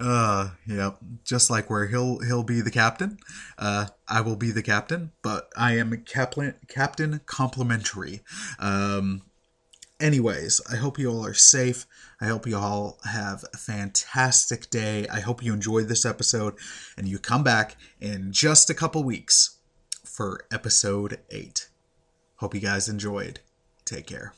Uh, yeah, just like where he'll he'll be the captain, uh, I will be the captain, but I am captain captain complimentary. Um, anyways, I hope you all are safe. I hope you all have a fantastic day. I hope you enjoyed this episode and you come back in just a couple weeks for episode 8. Hope you guys enjoyed. Take care.